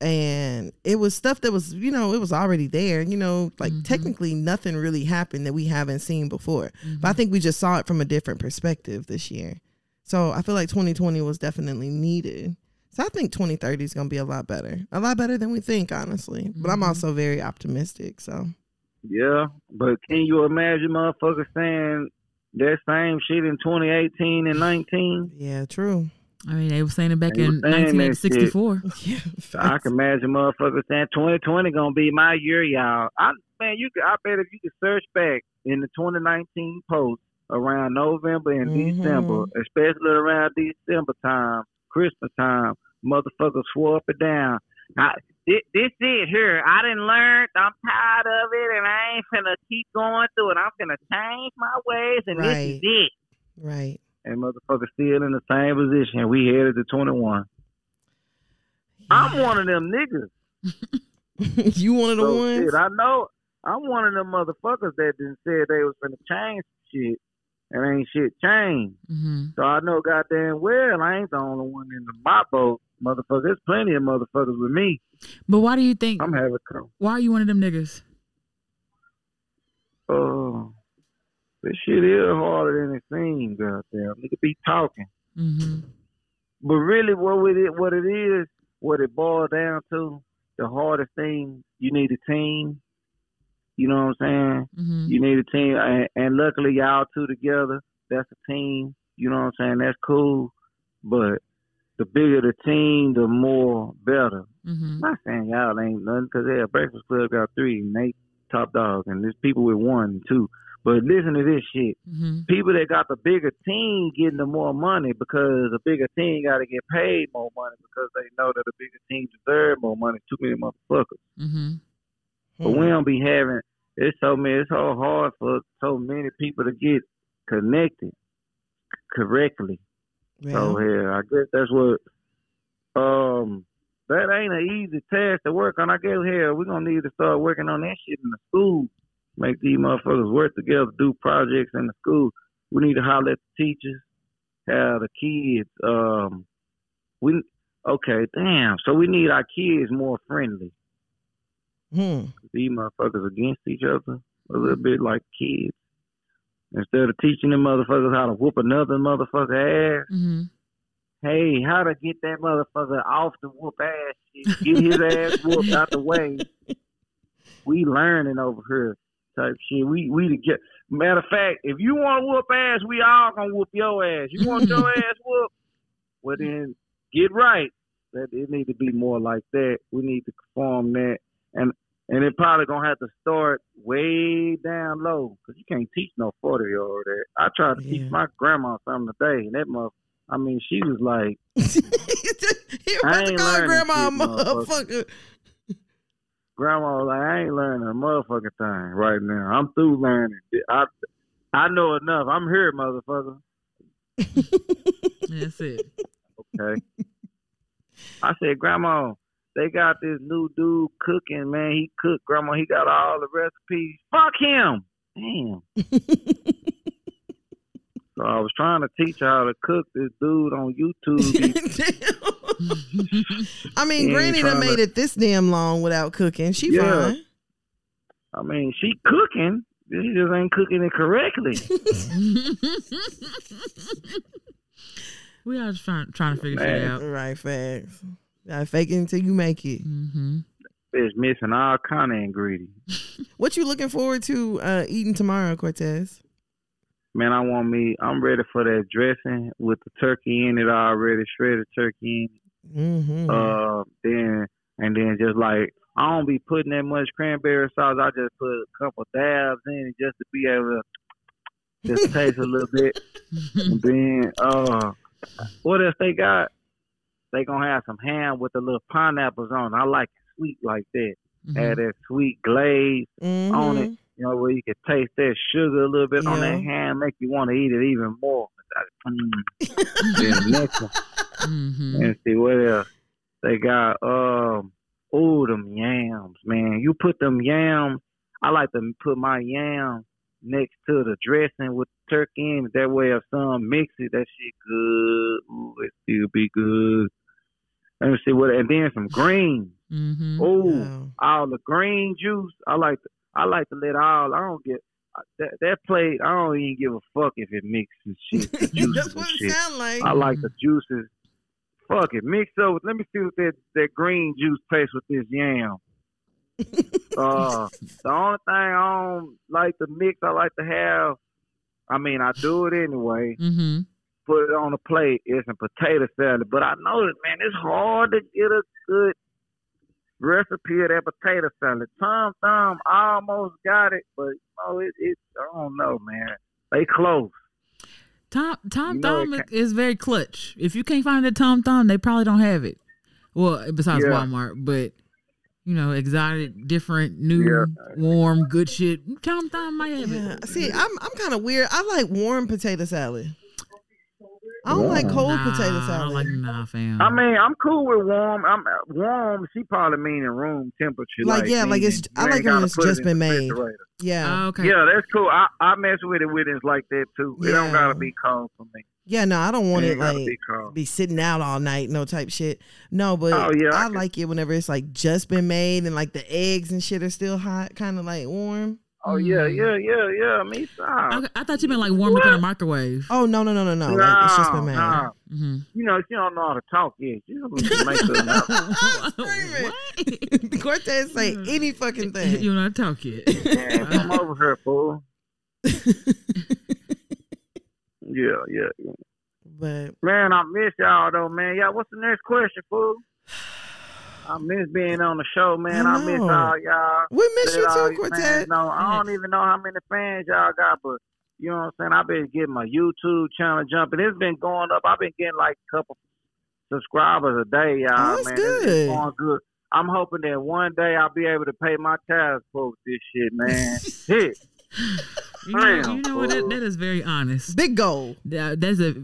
And it was stuff that was, you know, it was already there. You know, like Mhm. technically nothing really happened that we haven't seen before. Mm-hmm. But I think we just saw it from a different perspective this year. So I feel like 2020 was definitely needed. So I think 2030 is going to be a lot better. A lot better than we think, honestly. But I'm Mhm. also very optimistic. So Yeah, but can you imagine motherfuckers saying that same shit in 2018 and 19? yeah, true. I mean, they were saying it back They in were saying that shit. 1964. Yeah. I can imagine motherfuckers saying 2020 gonna be my year, y'all. I man, you could. I bet if you could search back in the 2019 post around November and Mhm. December, especially around December time, Christmas time, motherfuckers swore up and down. I, this, this it here. I didn't learn. I'm tired of it, and I ain't finna keep going through it. I'm finna change my ways, and this is it. Right. And motherfuckers still in the same position. We headed to 21. I'm one of them niggas. you one of the So, ones? shit, I know I'm one of them motherfuckers that didn't say they was gonna change shit and ain't shit changed. hmm So I know goddamn well I ain't the only one in the my boat, motherfucker. There's plenty of motherfuckers with me. But why do you think? I'm having come. Why are you one of them niggas? Oh, this shit is harder than it seems, goddamn. Nigga be talking. hmm But really what it what it is, what it boils down to, the hardest thing, you need a team. You know what I'm saying? hmm You need a team, and, and luckily y'all two together. That's a team. You know what I'm saying? That's cool. But the bigger the team, the more better. hmm I'm not saying y'all ain't nothing because yeah, Breakfast Club got three and they top dogs, and there's people with one and two. But listen to this shit. hmm People that got the bigger team getting the more money because the bigger team got to get paid more money because they know that the bigger team deserve more money. Too many motherfuckers. hmm But we don't be having it's so many it's so hard for so many people to get connected correctly. So yeah, I guess that's what um that ain't an easy task to work on. I guess hell we're gonna need to start working on that shit in the school. Make these motherfuckers work together, do projects in the school. We need to holler at the teachers, have the kids um we okay, damn. So we need our kids more friendly Hmm. these motherfuckers against each other a little bit like kids. Instead of teaching them motherfuckers how to whoop another motherfucker ass, hmm hey, how to get that motherfucker off the whoop ass shit, get his ass whooped out the way. We learning over here type shit. We we to get matter of fact, if you want to whoop ass, we all gonna whoop your ass. You want your ass whooped? Well then get right. That it need to be more like that. We need to perform that and and it probably gonna have to start way down low because you can't teach no forty year old that. I tried to Yeah. teach my grandma something today, and that mother, I mean, she was like, I to ain't learning grandma shit, motherfucker. motherfucker. Grandma was like, I ain't learning a motherfucking thing right now. I'm through learning. I I know enough. I'm here, motherfucker. That's it. Okay. I said, Grandma, they got this new dude cooking, man. He cooked, Grandma. He got all the recipes. Fuck him. Damn. So I was trying to teach her how to cook this dude on YouTube. I mean, He ain't Granny done trying to- made it this damn long without cooking. She Yeah. fine. I mean, she cooking. She just ain't cooking it correctly. we are just trying, trying to figure shit out. Right, facts. Gotta fake it until you make it. hmm It's missing all kind of ingredients. What you looking forward to uh, eating tomorrow, Cortez? Man, I want me. I'm ready for that dressing with the turkey in it already, shredded turkey in it. Mm-hmm. Uh, then and then just like I don't be putting that much cranberry sauce. I just put a couple dabs in it just to be able to just taste a little bit. And then uh, what else they got? They gonna have some ham with the little pineapples on. I like it sweet like that. Mm-hmm. Have that sweet glaze on it. You know where you can taste that sugar a little bit on that ham, make you want to eat it even more. Mm. mm-hmm. and see what else they got. Um, oh, them yams, man. You put them yams. I like to put my yams next to the dressing with turkey in it. That way, if some mix it, that shit good. Ooh, it still be good. Let me see what, and then some greens. Mm-hmm. Oh, Wow. all the green juice. I like to, I like to let all. I don't get that that plate. I don't even give a fuck if it mixes shit. That's what it shit. sound like. I like the juices. Fuck it, mix up. Let me see what that that green juice tastes with this yam. uh, the only thing I don't like to mix, I like to have. I mean, I do it anyway. Mm-hmm. Put it on a plate. It's a potato salad, but I know that man, it's hard to get a good recipe of that potato salad. Tom Thumb almost got it, but you know, it, it I don't know, man. They close. Tom Tom You know Thumb is very clutch. If you can't find the Tom Thumb, they probably don't have it. Well, besides Yeah. Walmart, but you know, exotic, different, new, Yeah. warm, good shit. Tom Thumb might have Yeah. See, I'm I'm kind of weird. I like warm potato salad. I don't like cold nah, potato I salad. don't like nah, fam. I mean, I'm cool with warm. I'm warm. She probably mean in room temperature. Like, yeah, like it's- I like it when it's put it just been made. yeah. Oh, okay. Yeah, that's cool. I, I mess with it with it like that too. It don't gotta be cold for me. Yeah, no, I don't want it it gotta like be cold. be sitting out all night, no type shit. No, but Oh, yeah, I I, can- like it whenever it's like just been made and like the eggs and shit are still hot, kind of like warm. Oh yeah, Mm. yeah, yeah, yeah. Me stop. Okay, I thought you meant like warm up in a microwave. Oh no, no, no, no, no! like it's just been made. nah. Mm-hmm. You know, she don't know how to talk yet. She don't need to make her Screaming. Cortez say any fucking thing. you not talk yet. Man, come over here, fool. Yeah, yeah, yeah. But Man, I miss y'all though, man. Yeah, what's the next question, fool? I miss being on the show, man. I I, miss know. all y'all. we miss you too, these Cortez. fans know. I don't mm. even know how many fans y'all got, but you know what I'm saying. I've been getting my YouTube channel jumping. It's been going up. I've been getting like a couple subscribers a day, y'all. Oh, that's man, It's- good. It's going good. I'm hoping that one day I'll be able to pay my child support with this shit, man. Shit. You know, Damn, you know what? That, that is very honest. Big goal. That, that's a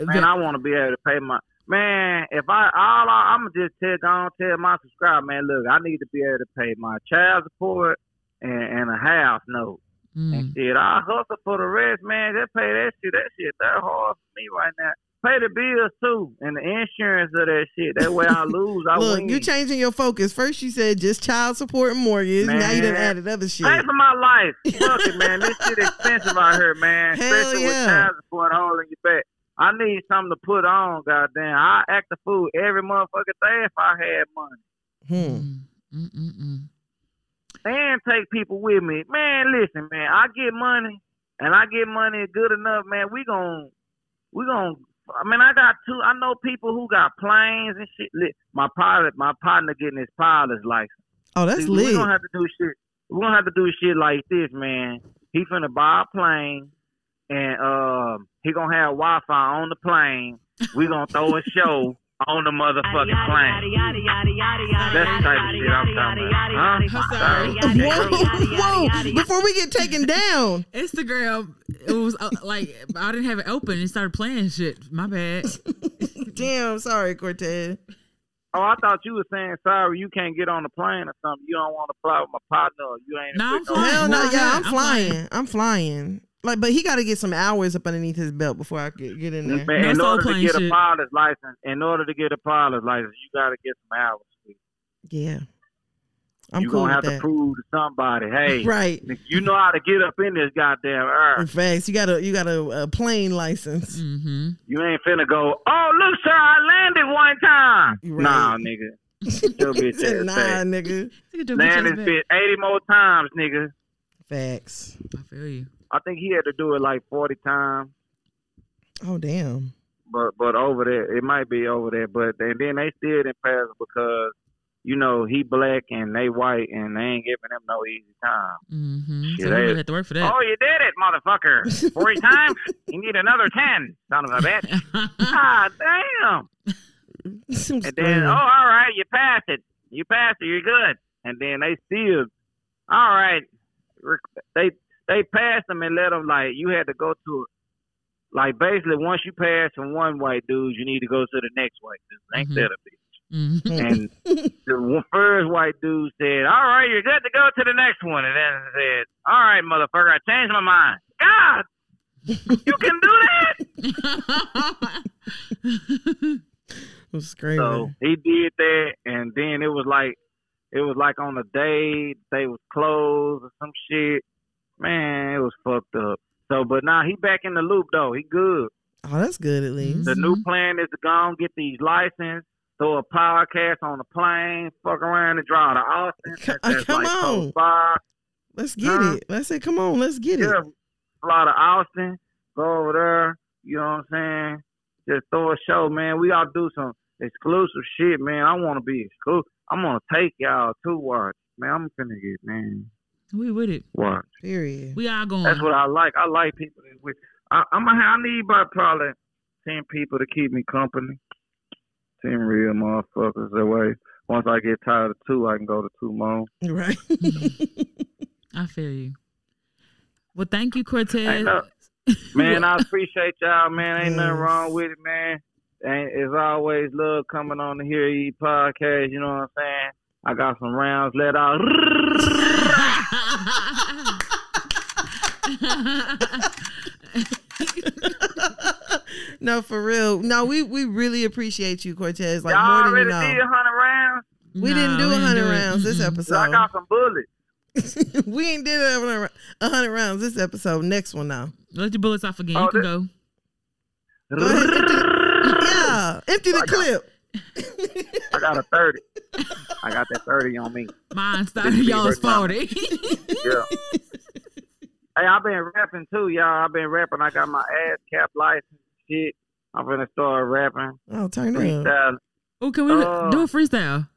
Man, I want to be able to pay my man. If I all I, I'm just tell, gonna tell my subscriber, man. Look, I need to be able to pay my child support and, and a house note. mm, And shit, I hustle for the rest, man. Just pay that shit. That shit that hard for me right now. Pay the bills too, and the insurance of that shit. That way I lose, I Look, win. you changing your focus. First you said just child support and mortgage. Now you done Man. added other shit. Pay for my life. Fuck it, man. This shit expensive out here, man. Hell Especially yeah. with child support holding you back. I need something to put on, goddamn. I act the fool every motherfucking day if I had money. Hmm. mm, mm, mm, mm. and take people with me. Man, listen, man, I get money and I get money good enough, man. We gon' we gon' I mean, I got two. I know people who got planes and shit. My pilot, my partner getting his pilot's license. Oh, that's See, We don't have to do shit. We don't have to do shit like this, man. He finna buy a plane, and um, he gonna have Wi-Fi on the plane. We gonna throw a show on the motherfucking plane. That's the type of shit I'm talking about. Huh? I'm sorry. Whoa, whoa! Before we get taken down, Instagram, it was uh, like I didn't have it open and started playing shit. My bad. damn. Sorry, Cortez. Oh, I thought you were saying sorry you can't get on the plane or something. You don't want to fly with my partner. Or you ain't. No, I'm with no- flying. Hell no, Why yeah, not? I'm I'm flying. flying. I'm flying. Like, but he got to get some hours up underneath his belt before I get get in there. Man, in No order to plane get a pilot's license, in order to get a pilot's license, you got to get some hours. Yeah, I'm you cool gonna have that. to prove to somebody, hey, right. you know how to get up in this goddamn In earth. fact, you got a you got a, a plane license. Mm-hmm. You ain't finna go. Oh, look, sir, I landed one time. Right. Nah, nigga. Your He bitch said, ass nah, fat. nigga. Landed fit eighty more times, nigga. Facts. I feel you. I think he had to do it like forty times. Oh damn. but but over there, it might be over there. But and then they still didn't pass him because you know he black and they white and they ain't giving him no easy time. Mm-hmm. Shit, So you they- really have to work for that. Oh, you did it, motherfucker! Forty times? You need another ten, son of a bitch. Ah, damn! Some And then, screaming. oh, all right, you passed it. You passed it. You're good. And then they still, all right, they they passed them and let them like you had to go to, like basically once you pass from one white dude, you need to go to the next white dude. Ain't Mhm. that a bitch? Mhm. And the first white dude said, "All right, you're good to go to the next one." And then said, "All right, motherfucker, I changed my mind." God, you can do that. I'm screaming. So he did that, and then it was like, it was like on a day they was closed or some shit. Man, it was fucked up. So, but now he back in the loop though. He good. oh, that's good at least. The new mm-hmm. plan is to go and get these license, throw a podcast on the plane, fuck around and draw to Austin. Co- That's come like on. close. Let's get Huh? it. Let's say, come on, let's get it. Fly to Austin, go over there. You know what I'm saying? Just throw a show, man. We gotta do some exclusive shit, man. I want to be exclusive. I'm gonna take y'all to watch, man. I'm finna get man we with it. watch. Period. We all going. That's what I like. I like people that with. I, I'm gonna. Need about probably ten people to keep me company. Ten real motherfuckers. That way, once I get tired of two, I can go to two more. Right. I feel you. Well, thank you, Cortez. No- Man, I appreciate y'all, man. Ain't nothing wrong with it, man. And it's always love coming on the Hear Ye podcast. You know what I'm saying? I got some rounds let out. no, for real. No, we we really appreciate you, Cortez. Like y'all more than already you know. did hundred rounds. We didn't do a we hundred didn't do rounds this episode. I got some bullets. we ain't did a hundred- hundred rounds this episode. Next one now. Let your bullets off again. Oh, you can this- go. Go ahead, empty the, yeah, empty the clip. I got a thirty. I got that thirty on me. Mine started. This Y'all's big forty. Yeah. hey, I've been rapping too, y'all. I've been rapping. I got my ass cap license. Shit. I'm gonna start rapping. Oh, turn up. Freestyle. oh, can we Uh, do a freestyle?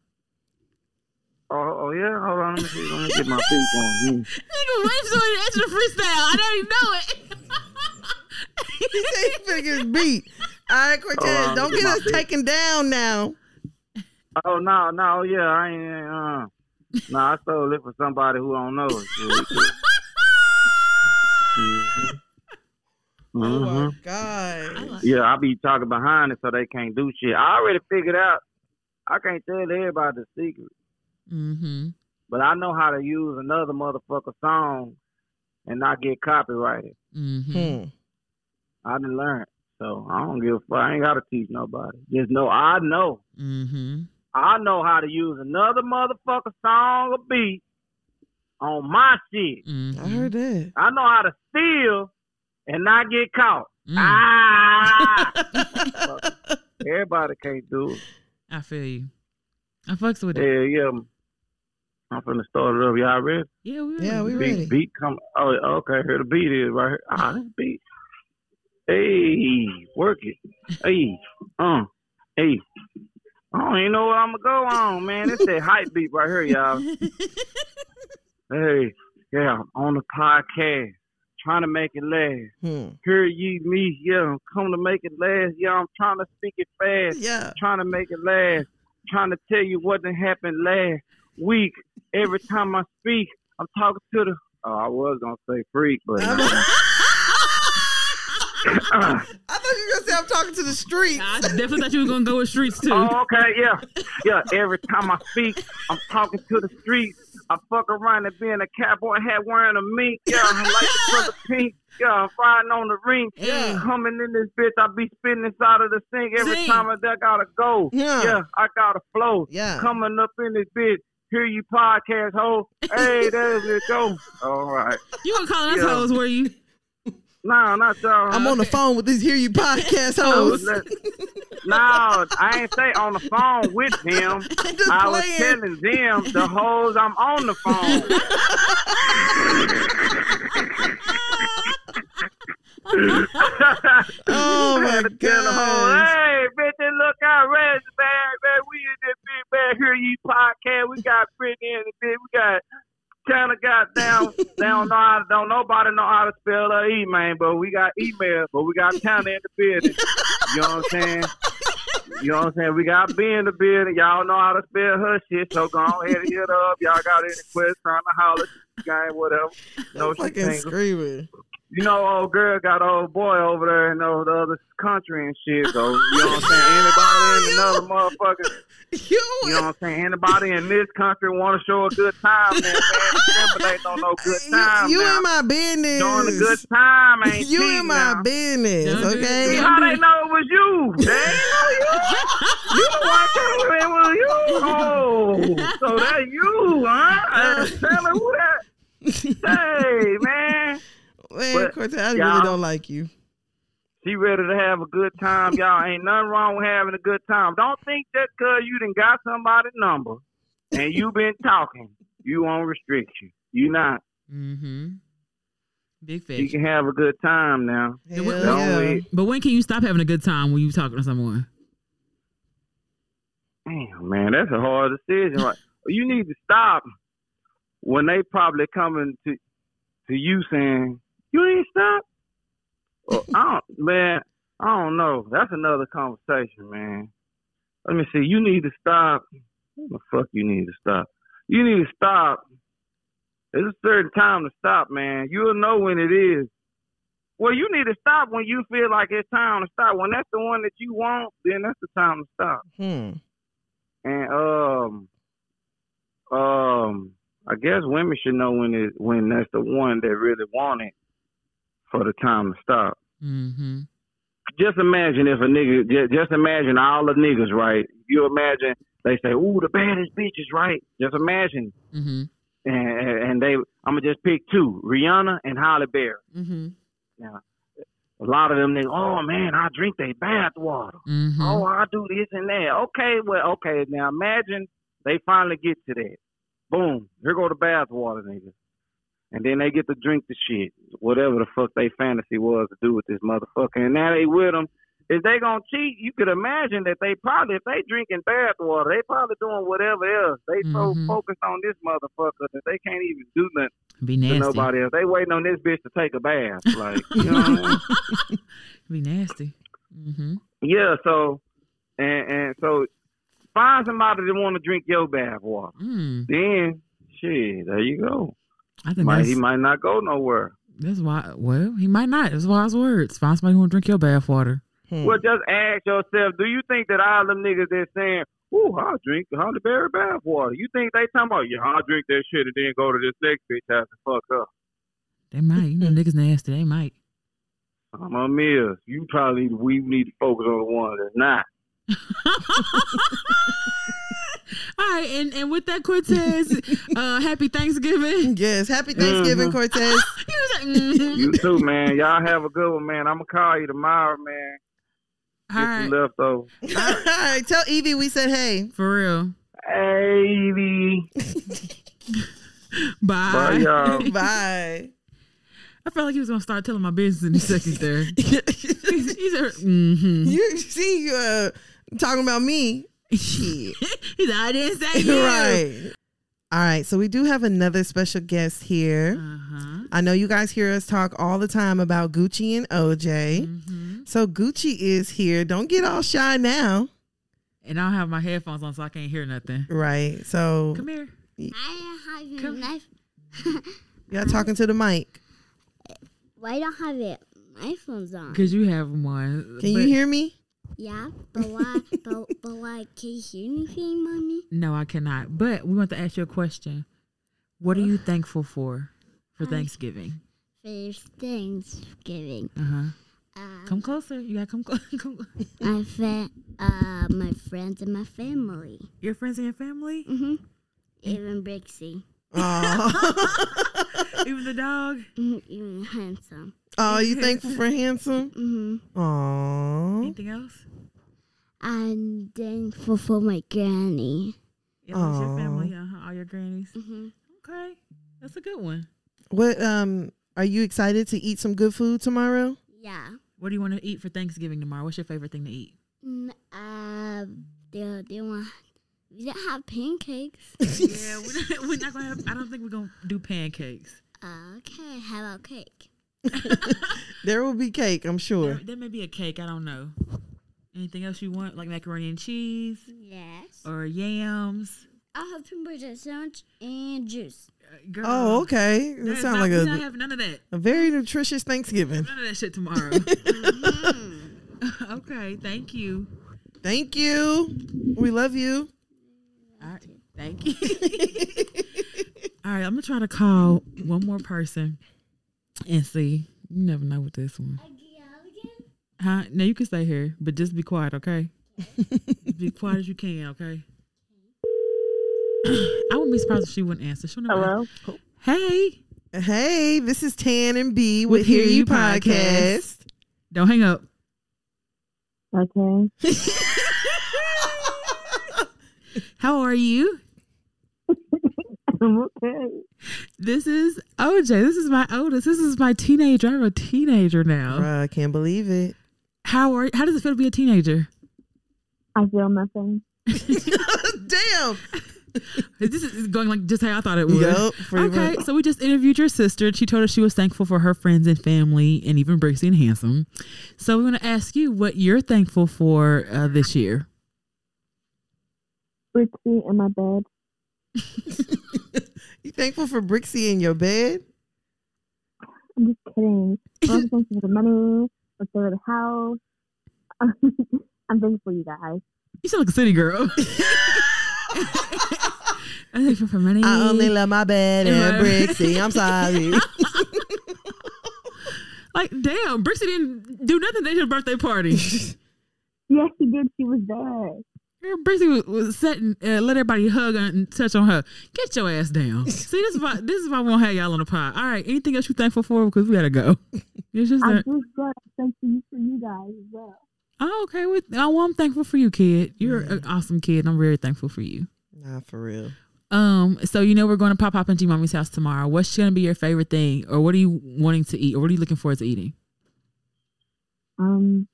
Oh, oh yeah. Hold on. Let me see. Let me get my feet on. Nigga, wait for somebody to the freestyle. I don't even know it. he said he finna get beat. All right, Cortez, Oh, I'm don't gonna get get us taken down now. Oh no, no, yeah, I ain't. Uh, no, I stole it for somebody who don't know it. Mhm. Oh my Mhm. god. Yeah, I be talking behind it so they can't do shit. I already figured out. I can't tell everybody the secret, Mm-hmm. but I know how to use another motherfucker song and not get copyrighted. Mm-hmm. I didn't learn, so I don't give a fuck. I ain't gotta teach nobody. Just know I know. Mm-hmm. I know how to use another motherfucker song or beat on my shit. Mm-hmm. I heard that. I know how to steal and not get caught. Mm. Ah! Everybody can't do it. I feel you. I fucks with it. Yeah, yeah. I'm finna start it up. Y'all ready? Yeah, we Yeah, we beat, ready. beat come. Oh, okay. Here the beat is right here. Ah, this beat. Hey, work it. Hey, uh, hey. I don't even know what I'm gonna go on, man. It's that hype beat right here, y'all. Hey, yeah, on the podcast, trying to make it last. Hmm. Hear ye me, yeah, I'm coming to make it last. Yeah, I'm trying to speak it fast, Yeah. trying to make it last, trying to tell you what done happened last week. Every time I speak, I'm talking to the. Oh, I was gonna say freak, but I thought you were gonna say I'm talking to the streets. I definitely thought you were gonna go with streets too. oh, okay, yeah, yeah. Every time I speak, I'm talking to the streets. I fuck around and being a cowboy hat wearing a mink. Yeah, I like the color pink. Yeah, I'm riding on the ring. Yeah. Coming in this bitch, I be spitting inside of the sink every Sing. time I I gotta go. Yeah. Yeah, I gotta flow. Yeah. Coming up in this bitch, hear you podcast ho. Hey, there's it go. All right. You gonna call us Yeah. hoes, were you? No, not y'all. I'm on the phone with these Hear You podcast hosts. no, I ain't say on the phone with them. I'm just I was playing. telling them the hoes I'm on the phone. Oh, my had to tell the hoe, gosh. hey, bitch, look out, red man, man. We in this big man here, you podcast. We got Brittany in the bit. We got kind of got down. they don't know how, don't nobody know how to spell her e man, but we got email, but we got Tana in the building. You know what I'm saying? You know what I'm saying? We got B in the building. Y'all know how to spell her shit, so go ahead and hit up. Y'all got any questions, trying to holler, game, whatever. No, she Fucking screaming. You know, old girl got old boy over there in the, the other country and shit. So you know what I'm saying? Anybody in another motherfucker, You, You know what I'm saying? Anybody in this country want to show a good time, man? man December ain't no no good time. you, you now. in my business. Doing a good time ain't You cheating in my now. business, okay? See Don't how they know it was you? They ain't know you. You the one telling me it was you. Oh, so that you, huh? Uh, tell me who that. Hey, man. Man, But, Cortez, I really y'all- don't like you. She ready to have a good time, y'all. Ain't nothing wrong with having a good time. Don't think that cause you done got somebody's number and you been talking, you on restriction. You You not. Mm-hmm. Big face. You can have a good time now. Hell Don't yeah. wait. But when can you stop having a good time when you talking to someone? Damn, man, that's a hard decision. Like, you need to stop when they probably coming to to you saying you ain't stop. Well, I don't, man. I don't know. That's another conversation, man. Let me see. You need to stop. What the fuck you need to stop? You need to stop. There's a certain time to stop, man. You'll know when it is. Well, you need to stop when you feel like it's time to stop. When that's the one that you want, then that's the time to stop Hmm. and um um I guess women should know when it when that's the one that really want it for the time to stop. Mm-hmm. Just imagine if a nigga just, just imagine all the niggas, right? You imagine they say, "Ooh, the baddest bitches," right? Just imagine, Mm-hmm. and and they I'm gonna just pick two: Rihanna and Halle Berry. Mm-hmm. A lot of them niggas, oh man, I drink they bath water. Mm-hmm. Oh, I do this and that. Okay, well, okay. Now imagine they finally get to that. Boom, here go the bathwater niggas. And then they get to drink the shit, whatever the fuck they fantasy was to do with this motherfucker. And now they with them. If they gonna cheat, you could imagine that they probably, if they drinking bathwater, they probably doing whatever else. They so Mhm. focused on this motherfucker that they can't even do nothing Be to nasty. nobody else. They waiting on this bitch to take a bath. Like, you know what I mean? Be nasty. Mm-hmm. Yeah, so and and so find somebody that want to drink your bath water. Mm. Then shit, there you go. I think Might, he might not go nowhere. that's why. Well, he might not. That's wise words. Find somebody who want to drink your bath water. Hmm. Well, just ask yourself: Do you think that all them niggas that saying, "Ooh, I'll drink the Halle Berry bath water," you think they talking about, "Yeah, I'll drink that shit and then go to this next bitch house and fuck up"? They might. You know, niggas nasty. They might. I'm a miss. You probably we need to focus on the one that's not. All right, and, and with that, Cortez, uh, happy Thanksgiving. Yes. Happy Thanksgiving, Mhm. Cortez. You was like, mhm. You too, man. Y'all have a good one, man. I'm gonna call you tomorrow, man. All Get right, some. All right. Tell Evie we said hey. for real. Hey, Evie. Bye. Bye, y'all. Bye. I felt like he was gonna start telling my business in a second there. he's, he's a, mm-hmm. you see you uh, talking about me. Shit. he's like, I didn't say you. right. All right. So we do have another special guest here. Uh-huh. I know you guys hear us talk all the time about Gucci and OJ. hmm So Gucci is here. Don't get all shy now. And I don't have my headphones on, so I can't hear nothing. Right. So Come here. I have your Come- knife. you're talking to the mic. Why don't have it? My phone's on. Because you have one. Can you hear me? Yeah, but why? but but why? Can you hear anything, mommy? No, I cannot. But we want to ask you a question. What are you thankful for for Thanksgiving? For Thanksgiving. Uh huh. Uh, Come closer. You gotta come closer. my fa- uh, my friends and my family. Your friends and your family, Mm Mhm. Even Brixie. Oh, even the dog. Mhm, Even handsome. oh, you thankful for handsome? Mm-hmm. Oh, Anything else? I'm thankful for my granny. Yeah, that's your family. Uh-huh. All your grannies. Mhm. Okay, that's a good one. what? Um, are you excited to eat some good food tomorrow? Yeah. What do you want to eat for Thanksgiving tomorrow? What's your favorite thing to eat? Mm, uh, they they want. We don't have pancakes. yeah, we're not, we're not gonna. Have, I don't think we're gonna do pancakes. okay, how about cake? There will be cake, I'm sure. There, there may be a cake. I don't know. Anything else you want, like macaroni and cheese Yes. or yams? I'll have peanut sandwich and juice. Uh, Girl, Oh, okay. That sounds like we're not a, having none of that. a very nutritious Thanksgiving. None of that shit tomorrow. Mhm. okay, thank you. Thank you. We love you. All right. Thank you. All right, I'm gonna try to call one more person and see. You never know with this one. Huh? Now you can stay here, but just be quiet, okay? be quiet as you can, okay? I wouldn't be surprised if she wouldn't answer. She'll never Hello. answer. Hey, Hey, this is Tan and B with, With Hear Hear You You podcast. don't hang up. Okay. How are you? I'm okay. This is OJ. This is my oldest. This is my teenager. I'm a teenager now. Bruh, I can't believe it. How are? How does it feel to be a teenager? I feel nothing. Damn. This is going like just how I thought it would. Yup. pretty Okay, much. so we just interviewed your sister. She told us she was thankful for her friends and family, and even Brixie and Handsome. So we want to ask you what you're thankful for uh, this year. Brixie in my bed. You thankful for Brixie in your bed? I'm just kidding. I'm thankful for the money, for the house. I'm thankful for you guys. You sound like a city girl. I'm thankful for money. I only love my bed and Yeah. Brixie. I'm sorry. like, damn, Brixie didn't do nothing at her birthday party. Yes, she did. She was there. Brixie was, sitting, uh, let everybody hug and touch on her. Get your ass down. See, this is why this is why we won't have y'all on the pod. All right, anything else you thankful for? Because we gotta go. It's just I that. just got thankful you for you guys as well. Oh, okay. With oh, well, I'm thankful for you, kid. You're an awesome kid. I'm very thankful for you. nah, for real. Um, so you know we're going to pop up into mommy's house tomorrow. What's gonna be your favorite thing, or what are you wanting to eat, or what are you looking forward to eating? Um,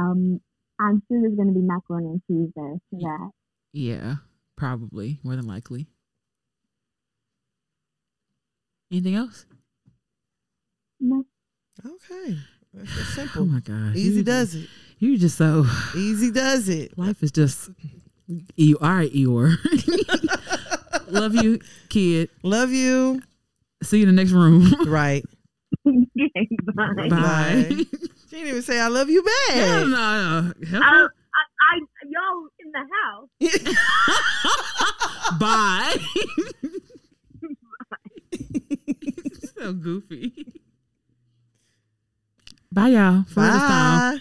um, I'm sure there's going to be macaroni and cheese there. So that Yeah, probably more than likely. Anything else? no, Okay. That's just Oh my gosh, Easy you, does it. You just so Easy does it. life is just. E- all right, Eeyore. Love you, kid. Love you. See you in the next room. Right. bye. Bye. Bye. She didn't even say I love you Hell back. no, no. Hell I, no. I, I, y'all in the house. Bye. so goofy. Bye, y'all. For. Bye.